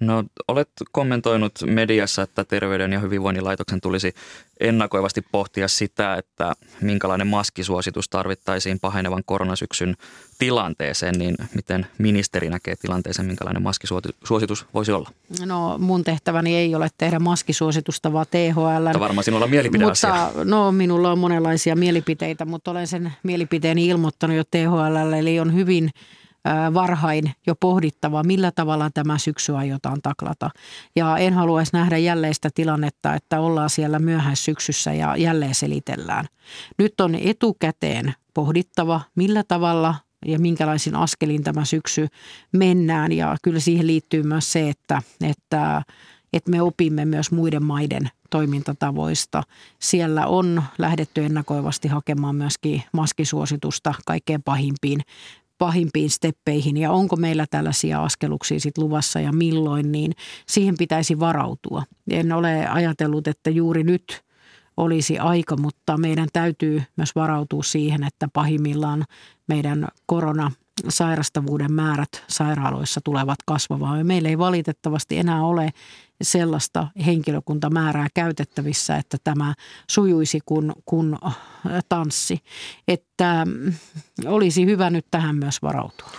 Speaker 2: No olet kommentoinut mediassa, että Terveyden ja hyvinvoinnin laitoksen tulisi ennakoivasti pohtia sitä, että minkälainen maskisuositus tarvittaisiin pahenevan koronasyksyn tilanteeseen, niin miten ministeri näkee tilanteeseen, minkälainen maskisuositus voisi olla?
Speaker 5: No mun tehtäväni ei ole tehdä maskisuositusta, vaan THL.
Speaker 2: Mutta varmaan sinulla on mielipideasia.
Speaker 5: Mutta, no minulla on monenlaisia mielipiteitä, mutta olen sen mielipiteeni ilmoittanut jo THL, eli on hyvin – varhain jo pohdittava, millä tavalla tämä syksy aiotaan taklata. Ja en haluaisi nähdä jälleen sitä tilannetta, että ollaan siellä myöhäissyksyssä ja jälleen selitellään. Nyt on etukäteen pohdittava, millä tavalla ja minkälaisin askelin tämä syksy mennään. Ja kyllä siihen liittyy myös se, että, että, että me opimme myös muiden maiden toimintatavoista. Siellä on lähdetty ennakoivasti hakemaan myöskin maskisuositusta kaikkein pahimpiin pahimpiin steppeihin ja onko meillä tällaisia askeluksia sit luvassa ja milloin, niin siihen pitäisi varautua. En ole ajatellut, että juuri nyt olisi aika, mutta meidän täytyy myös varautua siihen, että pahimmillaan meidän korona sairastavuuden määrät sairaaloissa tulevat kasvamaan. Meillä ei valitettavasti enää ole sellaista henkilökuntamäärää käytettävissä, että tämä sujuisi kuin, kuin tanssi. Että mm, olisi hyvä nyt tähän myös varautua.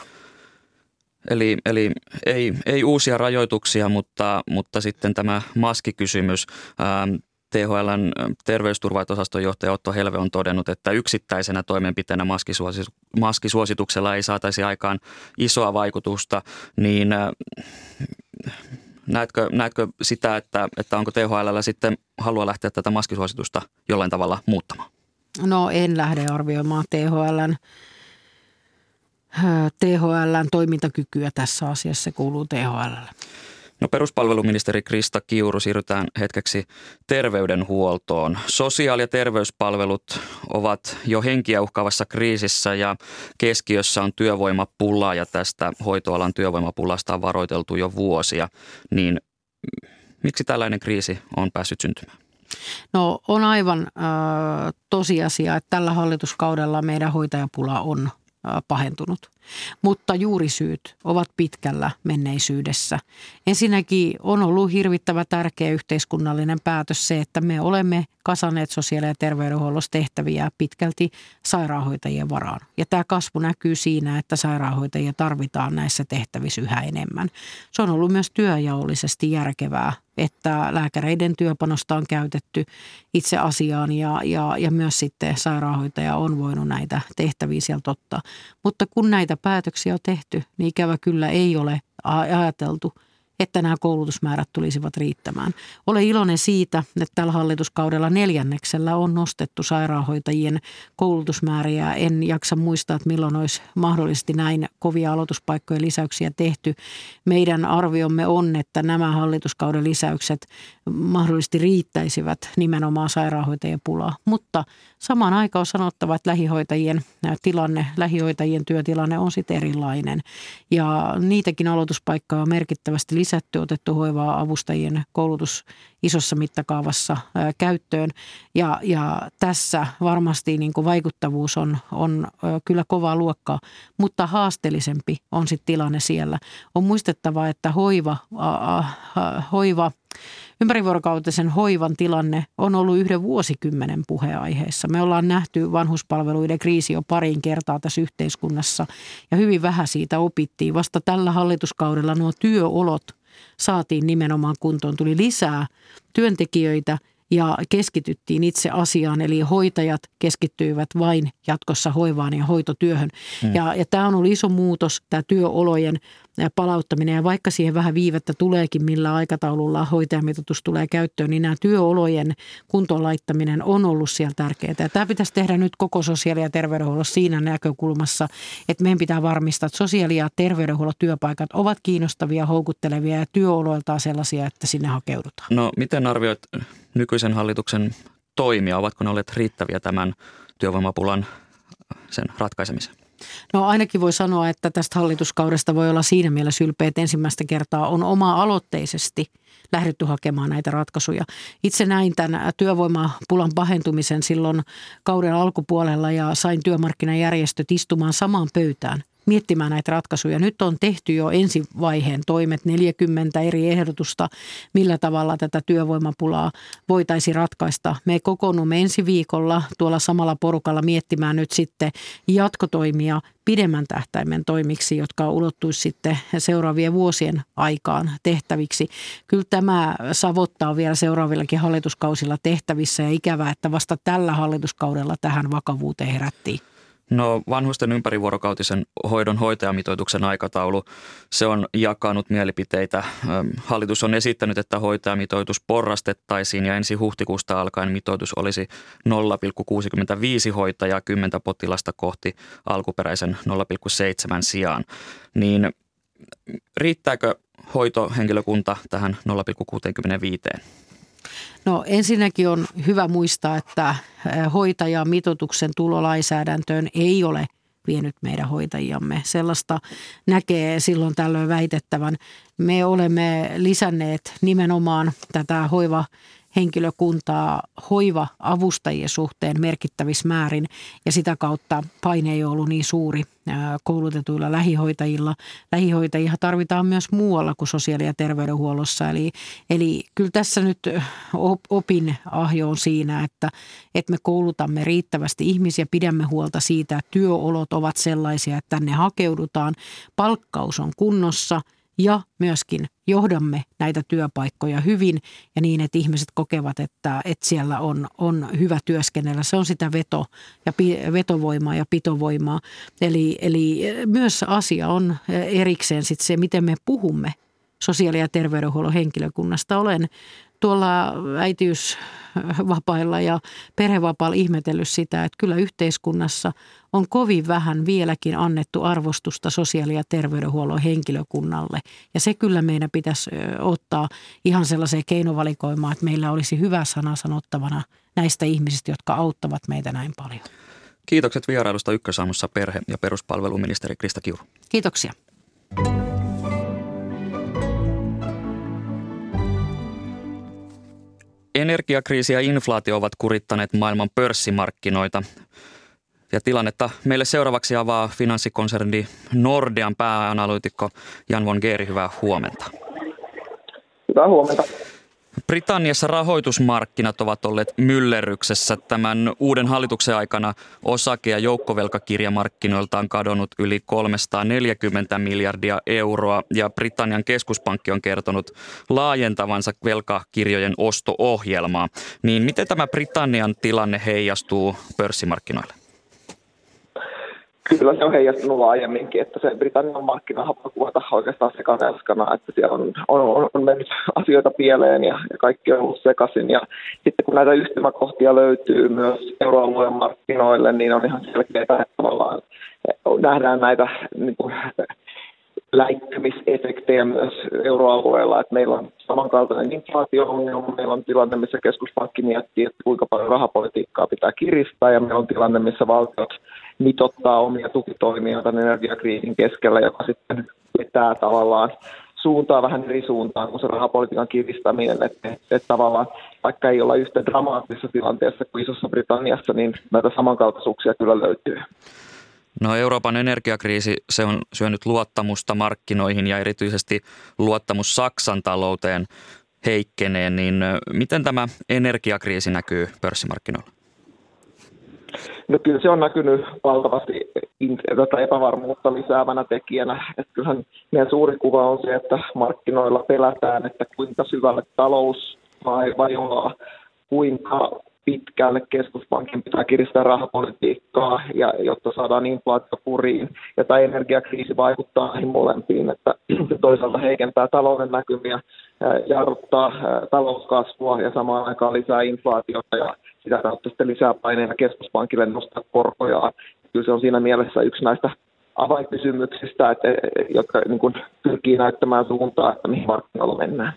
Speaker 2: Eli, eli ei, ei uusia rajoituksia, mutta, mutta sitten tämä maskikysymys. Ähm, THLn terveysturvaitosaston johtaja Otto Helve on todennut, että yksittäisenä toimenpiteenä maskisuosituksella ei saataisi aikaan isoa vaikutusta, niin näetkö, näetkö sitä, että, että onko THL sitten halua lähteä tätä maskisuositusta jollain tavalla muuttamaan?
Speaker 5: No en lähde arvioimaan THLn THLn toimintakykyä tässä asiassa, kuuluu THLlle.
Speaker 2: No peruspalveluministeri Krista Kiuru, siirrytään hetkeksi terveydenhuoltoon. Sosiaali- ja terveyspalvelut ovat jo henkiä uhkaavassa kriisissä ja keskiössä on työvoimapula ja tästä hoitoalan työvoimapulasta on varoiteltu jo vuosia. Niin miksi tällainen kriisi on päässyt syntymään?
Speaker 5: No on aivan äh, tosiasia, että tällä hallituskaudella meidän hoitajapula on pahentunut. Mutta juurisyyt ovat pitkällä menneisyydessä. Ensinnäkin on ollut hirvittävä tärkeä yhteiskunnallinen päätös se, että me olemme kasaneet sosiaali- ja terveydenhuollossa tehtäviä pitkälti sairaanhoitajien varaan. Ja tämä kasvu näkyy siinä, että sairaanhoitajia tarvitaan näissä tehtävissä yhä enemmän. Se on ollut myös työjaollisesti järkevää että lääkäreiden työpanosta on käytetty itse asiaan ja, ja, ja myös sitten sairaanhoitaja on voinut näitä tehtäviä sieltä ottaa. Mutta kun näitä päätöksiä on tehty, niin ikävä kyllä ei ole ajateltu – että nämä koulutusmäärät tulisivat riittämään. Olen iloinen siitä, että tällä hallituskaudella neljänneksellä on nostettu sairaanhoitajien koulutusmääriä. En jaksa muistaa, että milloin olisi mahdollisesti näin kovia aloituspaikkojen lisäyksiä tehty. Meidän arviomme on, että nämä hallituskauden lisäykset mahdollisesti riittäisivät nimenomaan sairaanhoitajien pulaa. Mutta samaan aikaan on sanottava, että lähihoitajien tilanne, lähihoitajien työtilanne on sitten erilainen. Ja niitäkin aloituspaikkoja on merkittävästi lisätty, otettu hoivaa avustajien koulutus isossa mittakaavassa käyttöön. Ja, ja tässä varmasti niin kuin vaikuttavuus on, on kyllä kovaa luokkaa, mutta haasteellisempi on sitten tilanne siellä. On muistettava, että hoiva, hoiva ympärivuorokautisen hoivan tilanne on ollut yhden vuosikymmenen puheenaiheessa. Me ollaan nähty vanhuspalveluiden kriisi jo parin kertaa tässä yhteiskunnassa ja hyvin vähän siitä opittiin. Vasta tällä hallituskaudella nuo työolot saatiin nimenomaan kuntoon. Tuli lisää työntekijöitä ja keskityttiin itse asiaan. Eli hoitajat keskittyivät vain jatkossa hoivaan ja hoitotyöhön. Hmm. Ja, ja tämä on ollut iso muutos, tämä työolojen palauttaminen. Ja vaikka siihen vähän viivettä tuleekin, millä aikataululla hoitajamitoitus tulee käyttöön, niin nämä työolojen kuntoon laittaminen on ollut siellä tärkeää. Ja tämä pitäisi tehdä nyt koko sosiaali- ja terveydenhuollossa siinä näkökulmassa, että meidän pitää varmistaa, että sosiaali- ja terveydenhuollon työpaikat ovat kiinnostavia, houkuttelevia ja työoloiltaan sellaisia, että sinne hakeudutaan.
Speaker 2: No miten arvioit nykyisen hallituksen toimia? Ovatko ne olleet riittäviä tämän työvoimapulan sen ratkaisemiseen?
Speaker 5: No ainakin voi sanoa, että tästä hallituskaudesta voi olla siinä mielessä ylpeä, että ensimmäistä kertaa on oma-aloitteisesti lähdetty hakemaan näitä ratkaisuja. Itse näin tämän työvoimapulan pahentumisen silloin kauden alkupuolella ja sain työmarkkinajärjestöt istumaan samaan pöytään miettimään näitä ratkaisuja. Nyt on tehty jo ensivaiheen toimet, 40 eri ehdotusta, millä tavalla tätä työvoimapulaa voitaisiin ratkaista. Me kokoonnumme ensi viikolla tuolla samalla porukalla miettimään nyt sitten jatkotoimia pidemmän tähtäimen toimiksi, jotka ulottuisi sitten seuraavien vuosien aikaan tehtäviksi. Kyllä tämä savottaa vielä seuraavillakin hallituskausilla tehtävissä ja ikävää, että vasta tällä hallituskaudella tähän vakavuuteen herättiin.
Speaker 2: No vanhusten ympärivuorokautisen hoidon hoitajamitoituksen aikataulu, se on jakanut mielipiteitä. Hallitus on esittänyt, että hoitajamitoitus porrastettaisiin ja ensi huhtikuusta alkaen mitoitus olisi 0,65 hoitajaa 10 potilasta kohti alkuperäisen 0,7 sijaan. Niin riittääkö hoitohenkilökunta tähän 0,65?
Speaker 5: No ensinnäkin on hyvä muistaa, että hoitajamitoituksen tulolainsäädäntöön ei ole vienyt meidän hoitajiamme. Sellaista näkee silloin tällöin väitettävän. Me olemme lisänneet nimenomaan tätä hoiva henkilökuntaa hoiva-avustajien suhteen merkittävissä määrin ja sitä kautta paine ei ollut niin suuri koulutetuilla lähihoitajilla. Lähihoitajia tarvitaan myös muualla kuin sosiaali- ja terveydenhuollossa. Eli, eli kyllä tässä nyt opin ahjo on siinä, että, että me koulutamme riittävästi ihmisiä, pidämme huolta siitä, että työolot ovat sellaisia, että tänne hakeudutaan. Palkkaus on kunnossa – ja myöskin johdamme näitä työpaikkoja hyvin ja niin, että ihmiset kokevat, että, että siellä on, on hyvä työskennellä. Se on sitä veto ja pi, vetovoimaa ja pitovoimaa. Eli, eli myös asia on erikseen sit se, miten me puhumme sosiaali- ja terveydenhuollon henkilökunnasta. Olen tuolla äitiysvapailla ja perhevapailla ihmetellyt sitä, että kyllä yhteiskunnassa on kovin vähän vieläkin annettu arvostusta sosiaali- ja terveydenhuollon henkilökunnalle. Ja se kyllä meidän pitäisi ottaa ihan sellaiseen keinovalikoimaan, että meillä olisi hyvä sana sanottavana näistä ihmisistä, jotka auttavat meitä näin paljon.
Speaker 2: Kiitokset vierailusta Ykkösaamussa perhe- ja peruspalveluministeri Krista Kiuru.
Speaker 5: Kiitoksia.
Speaker 2: Energiakriisi ja inflaatio ovat kurittaneet maailman pörssimarkkinoita. Ja tilannetta meille seuraavaksi avaa finanssikonserni Nordean pääanalyytikko Jan von Geeri. Hyvää huomenta.
Speaker 6: Hyvää huomenta.
Speaker 2: Britanniassa rahoitusmarkkinat ovat olleet myllerryksessä. Tämän uuden hallituksen aikana osake- ja joukkovelkakirjamarkkinoilta on kadonnut yli 340 miljardia euroa ja Britannian keskuspankki on kertonut laajentavansa velkakirjojen osto-ohjelmaa. Niin miten tämä Britannian tilanne heijastuu pörssimarkkinoille?
Speaker 6: Kyllä se on heijastunut laajemminkin, että se Britannian markkina voi oikeastaan sekamelskana, että siellä on, on, on mennyt asioita pieleen ja, ja kaikki on ollut sekaisin. Ja sitten kun näitä yhtymäkohtia löytyy myös euroalueen markkinoille, niin on ihan selkeää, että tavallaan nähdään näitä niin kuin, läikkymisefektejä myös euroalueella, että meillä on samankaltainen inflaatio-ongelma, meillä on tilanne, missä keskuspankki miettii, että kuinka paljon rahapolitiikkaa pitää kiristää, ja meillä on tilanne, missä valtiot mitottaa omia tukitoimia tämän energiakriisin keskellä, joka sitten vetää tavallaan suuntaa vähän eri suuntaan kuin se rahapolitiikan kiristäminen, että, että tavallaan vaikka ei olla yhtä dramaattisessa tilanteessa kuin Isossa Britanniassa, niin näitä samankaltaisuuksia kyllä löytyy.
Speaker 2: No Euroopan energiakriisi, se on syönyt luottamusta markkinoihin ja erityisesti luottamus Saksan talouteen heikkenee, niin miten tämä energiakriisi näkyy pörssimarkkinoilla?
Speaker 6: No kyllä se on näkynyt valtavasti tätä epävarmuutta lisäävänä tekijänä. Että kyllähän meidän suuri kuva on se, että markkinoilla pelätään, että kuinka syvälle talous vajoaa, kuinka pitkälle keskuspankin pitää kiristää rahapolitiikkaa, ja, jotta saadaan inflaatio kuriin. Ja tämä energiakriisi vaikuttaa näihin molempiin, että se toisaalta heikentää talouden näkymiä, jarruttaa talouskasvua ja samaan aikaan lisää inflaatiota ja sitä kautta sitten lisää paineena keskuspankille nostaa korkoja. Kyllä se on siinä mielessä yksi näistä avainkysymyksistä, että, jotka niin kuin, pyrkii näyttämään suuntaa, että mihin markkinoilla mennään.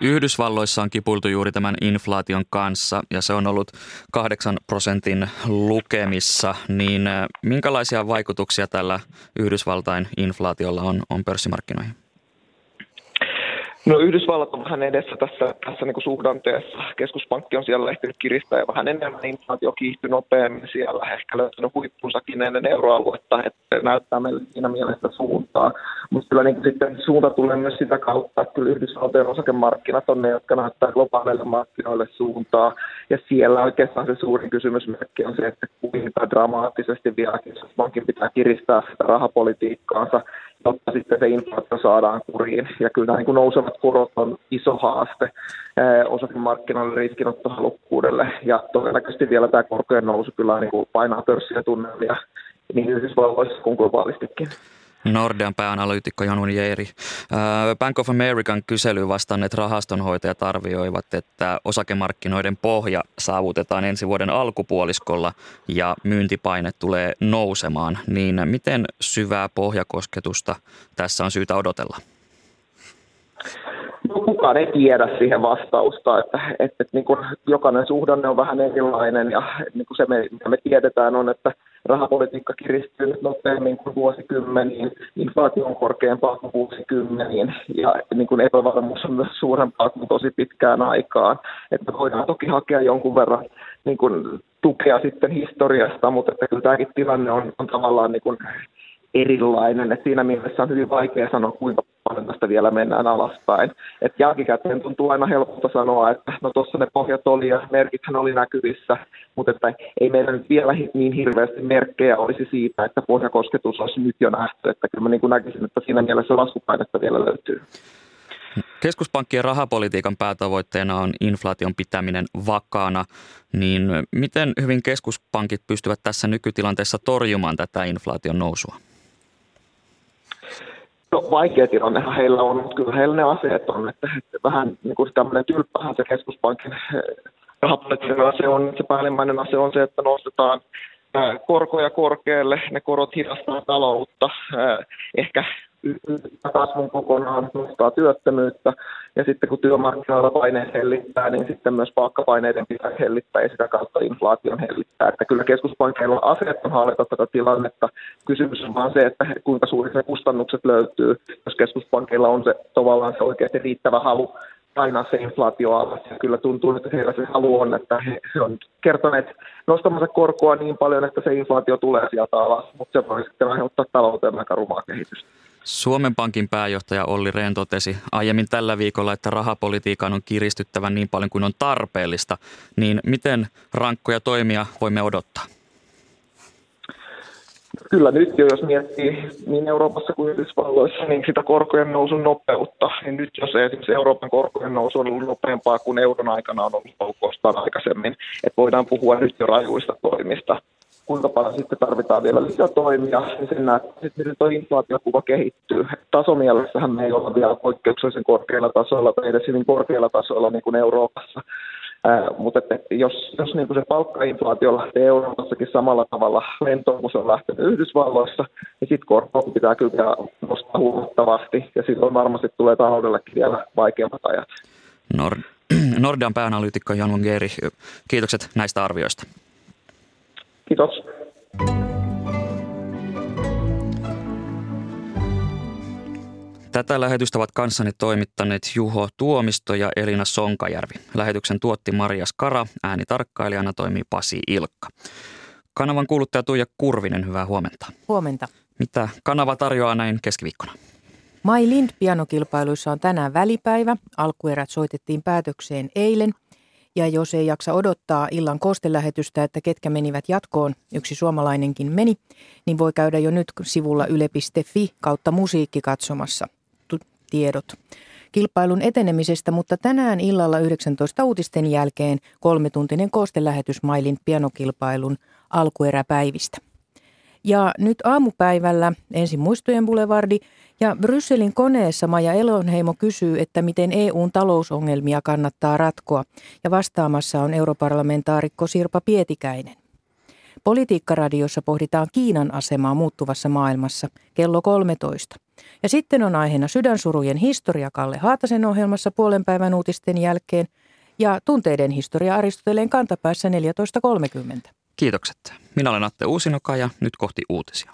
Speaker 2: Yhdysvalloissa on kipuiltu juuri tämän inflaation kanssa ja se on ollut 8 prosentin lukemissa, niin minkälaisia vaikutuksia tällä Yhdysvaltain inflaatiolla on, on pörssimarkkinoihin?
Speaker 6: No Yhdysvallat on vähän edessä tässä, tässä niin kuin suhdanteessa. Keskuspankki on siellä ehtinyt kiristää ja vähän enemmän inflaatio kiihtyy nopeammin siellä. Ehkä löytänyt huippunsakin ennen euroaluetta, että näyttää meille siinä mielessä suuntaa. Mutta kyllä niin sitten suunta tulee myös sitä kautta, että kyllä Yhdysvaltojen osakemarkkinat on ne, jotka näyttää globaaleille markkinoille suuntaa. Ja siellä oikeastaan se suurin kysymysmerkki on se, että kuinka dramaattisesti vielä keskuspankin pitää kiristää sitä rahapolitiikkaansa jotta sitten se inflaatio saadaan kuriin. Ja kyllä niin kuin nousevat korot on iso haaste eh, osakemarkkinoille riskinottohalukkuudelle. Ja todennäköisesti vielä tämä korkojen nousu kyllä niin kuin painaa pörssiä tunnelmia niin Yhdysvalloissa kuin globaalistikin.
Speaker 2: Nordean pääanalyytikko Janun Jeeri. Bank of American kyselyyn vastanneet rahastonhoitajat arvioivat, että osakemarkkinoiden pohja saavutetaan ensi vuoden alkupuoliskolla ja myyntipaine tulee nousemaan. Niin miten syvää pohjakosketusta tässä on syytä odotella?
Speaker 6: No, kukaan ei tiedä siihen vastausta, että, että, että niin kuin jokainen suhdanne on vähän erilainen ja niin kuin se, me, mitä me tiedetään on, että rahapolitiikka kiristyy nyt nopeammin kuin vuosikymmeniin, inflaatio on korkeampaa kuin vuosikymmeniin ja niin kuin epävarmuus on myös suurempaa kuin tosi pitkään aikaan. Että voidaan toki hakea jonkun verran niin kuin tukea sitten historiasta, mutta että kyllä tämäkin tilanne on, on tavallaan niin kuin erilainen. Et siinä mielessä on hyvin vaikea sanoa, kuinka paljon tästä vielä mennään alaspäin. Et jälkikäteen tuntuu aina helpolta sanoa, että no tuossa ne pohjat oli ja merkithän oli näkyvissä, mutta että ei meillä nyt vielä niin hirveästi merkkejä olisi siitä, että pohjakosketus olisi nyt jo nähty. Että kyllä mä niin kuin näkisin, että siinä mielessä laskupainetta vielä löytyy.
Speaker 2: Keskuspankkien rahapolitiikan päätavoitteena on inflaation pitäminen vakaana, niin miten hyvin keskuspankit pystyvät tässä nykytilanteessa torjumaan tätä inflaation nousua?
Speaker 6: No vaikea tilannehan heillä on, mutta kyllä heillä ne aseet on, että, että vähän niin kuin tämmöinen tylppähän se keskuspankin eh, rahapoliittinen ase on, se päällimmäinen ase on se, että nostetaan eh, korkoja korkealle, ne korot hidastaa taloutta, eh, ehkä kasvun kokonaan, nostaa työttömyyttä ja sitten kun työmarkkinoilla paineet hellittää, niin sitten myös palkkapaineiden pitää hellittää ja sitä kautta inflaation hellittää. Että kyllä keskuspankkeilla aseet on hallita tätä tilannetta. Kysymys on vaan se, että kuinka suuret ne kustannukset löytyy, jos keskuspankkeilla on se tavallaan se oikeasti riittävä halu painaa se inflaatio alas. Ja kyllä tuntuu, että heillä se halu on, että he, he on kertoneet nostamansa korkoa niin paljon, että se inflaatio tulee sieltä alas, mutta se voi sitten aiheuttaa talouteen aika rumaa kehitystä.
Speaker 2: Suomen Pankin pääjohtaja Olli Rehn totesi aiemmin tällä viikolla, että rahapolitiikan on kiristyttävä niin paljon kuin on tarpeellista. Niin miten rankkoja toimia voimme odottaa?
Speaker 6: Kyllä nyt jo, jos miettii niin Euroopassa kuin Yhdysvalloissa, niin sitä korkojen nousun nopeutta, niin nyt jos esimerkiksi Euroopan korkojen nousu on ollut nopeampaa kuin euron aikana on ollut koskaan aikaisemmin, että voidaan puhua nyt jo rajuista toimista kuinka paljon sitten tarvitaan vielä lisää toimia, niin sen näet, miten tuo inflaatiokuva kehittyy. Tasomielessähän me ei olla vielä poikkeuksellisen korkealla tasolla tai edes hyvin korkealla tasolla niin kuin Euroopassa. Ää, mutta että jos, jos niin kuin se palkkainflaatio lähtee Euroopassakin samalla tavalla lentoon kuin se on lähtenyt Yhdysvalloissa, niin sitten korkoa pitää kyllä nostaa huomattavasti ja silloin varmasti tulee taloudellekin vielä vaikeammat ajat.
Speaker 2: Nord- [clears throat] Nordean pääanalyytikko Jan Geeri, kiitokset näistä arvioista.
Speaker 6: Kiitos.
Speaker 2: Tätä lähetystä ovat kanssani toimittaneet Juho Tuomisto ja Elina Sonkajärvi. Lähetyksen tuotti Maria Skara, äänitarkkailijana toimii Pasi Ilkka. Kanavan kuuluttaja Tuija Kurvinen, hyvää huomenta.
Speaker 7: Huomenta.
Speaker 2: Mitä kanava tarjoaa näin keskiviikkona?
Speaker 7: My Lind pianokilpailuissa on tänään välipäivä. Alkuerät soitettiin päätökseen eilen – ja jos ei jaksa odottaa illan kostelähetystä, että ketkä menivät jatkoon, yksi suomalainenkin meni, niin voi käydä jo nyt sivulla yle.fi kautta musiikki katsomassa tiedot. kilpailun etenemisestä, mutta tänään illalla 19 uutisten jälkeen kolmetuntinen koostelähetys Mailin pianokilpailun alkueräpäivistä. Ja nyt aamupäivällä ensin muistojen boulevardi ja Brysselin koneessa Maja Elonheimo kysyy, että miten EUn talousongelmia kannattaa ratkoa. Ja vastaamassa on europarlamentaarikko Sirpa Pietikäinen. Politiikkaradiossa pohditaan Kiinan asemaa muuttuvassa maailmassa kello 13. Ja sitten on aiheena sydänsurujen historia Kalle Haatasen ohjelmassa puolen päivän uutisten jälkeen ja tunteiden historia Aristoteleen kantapäässä 14.30.
Speaker 2: Kiitokset. Minä olen Atte Uusinoka ja nyt kohti uutisia.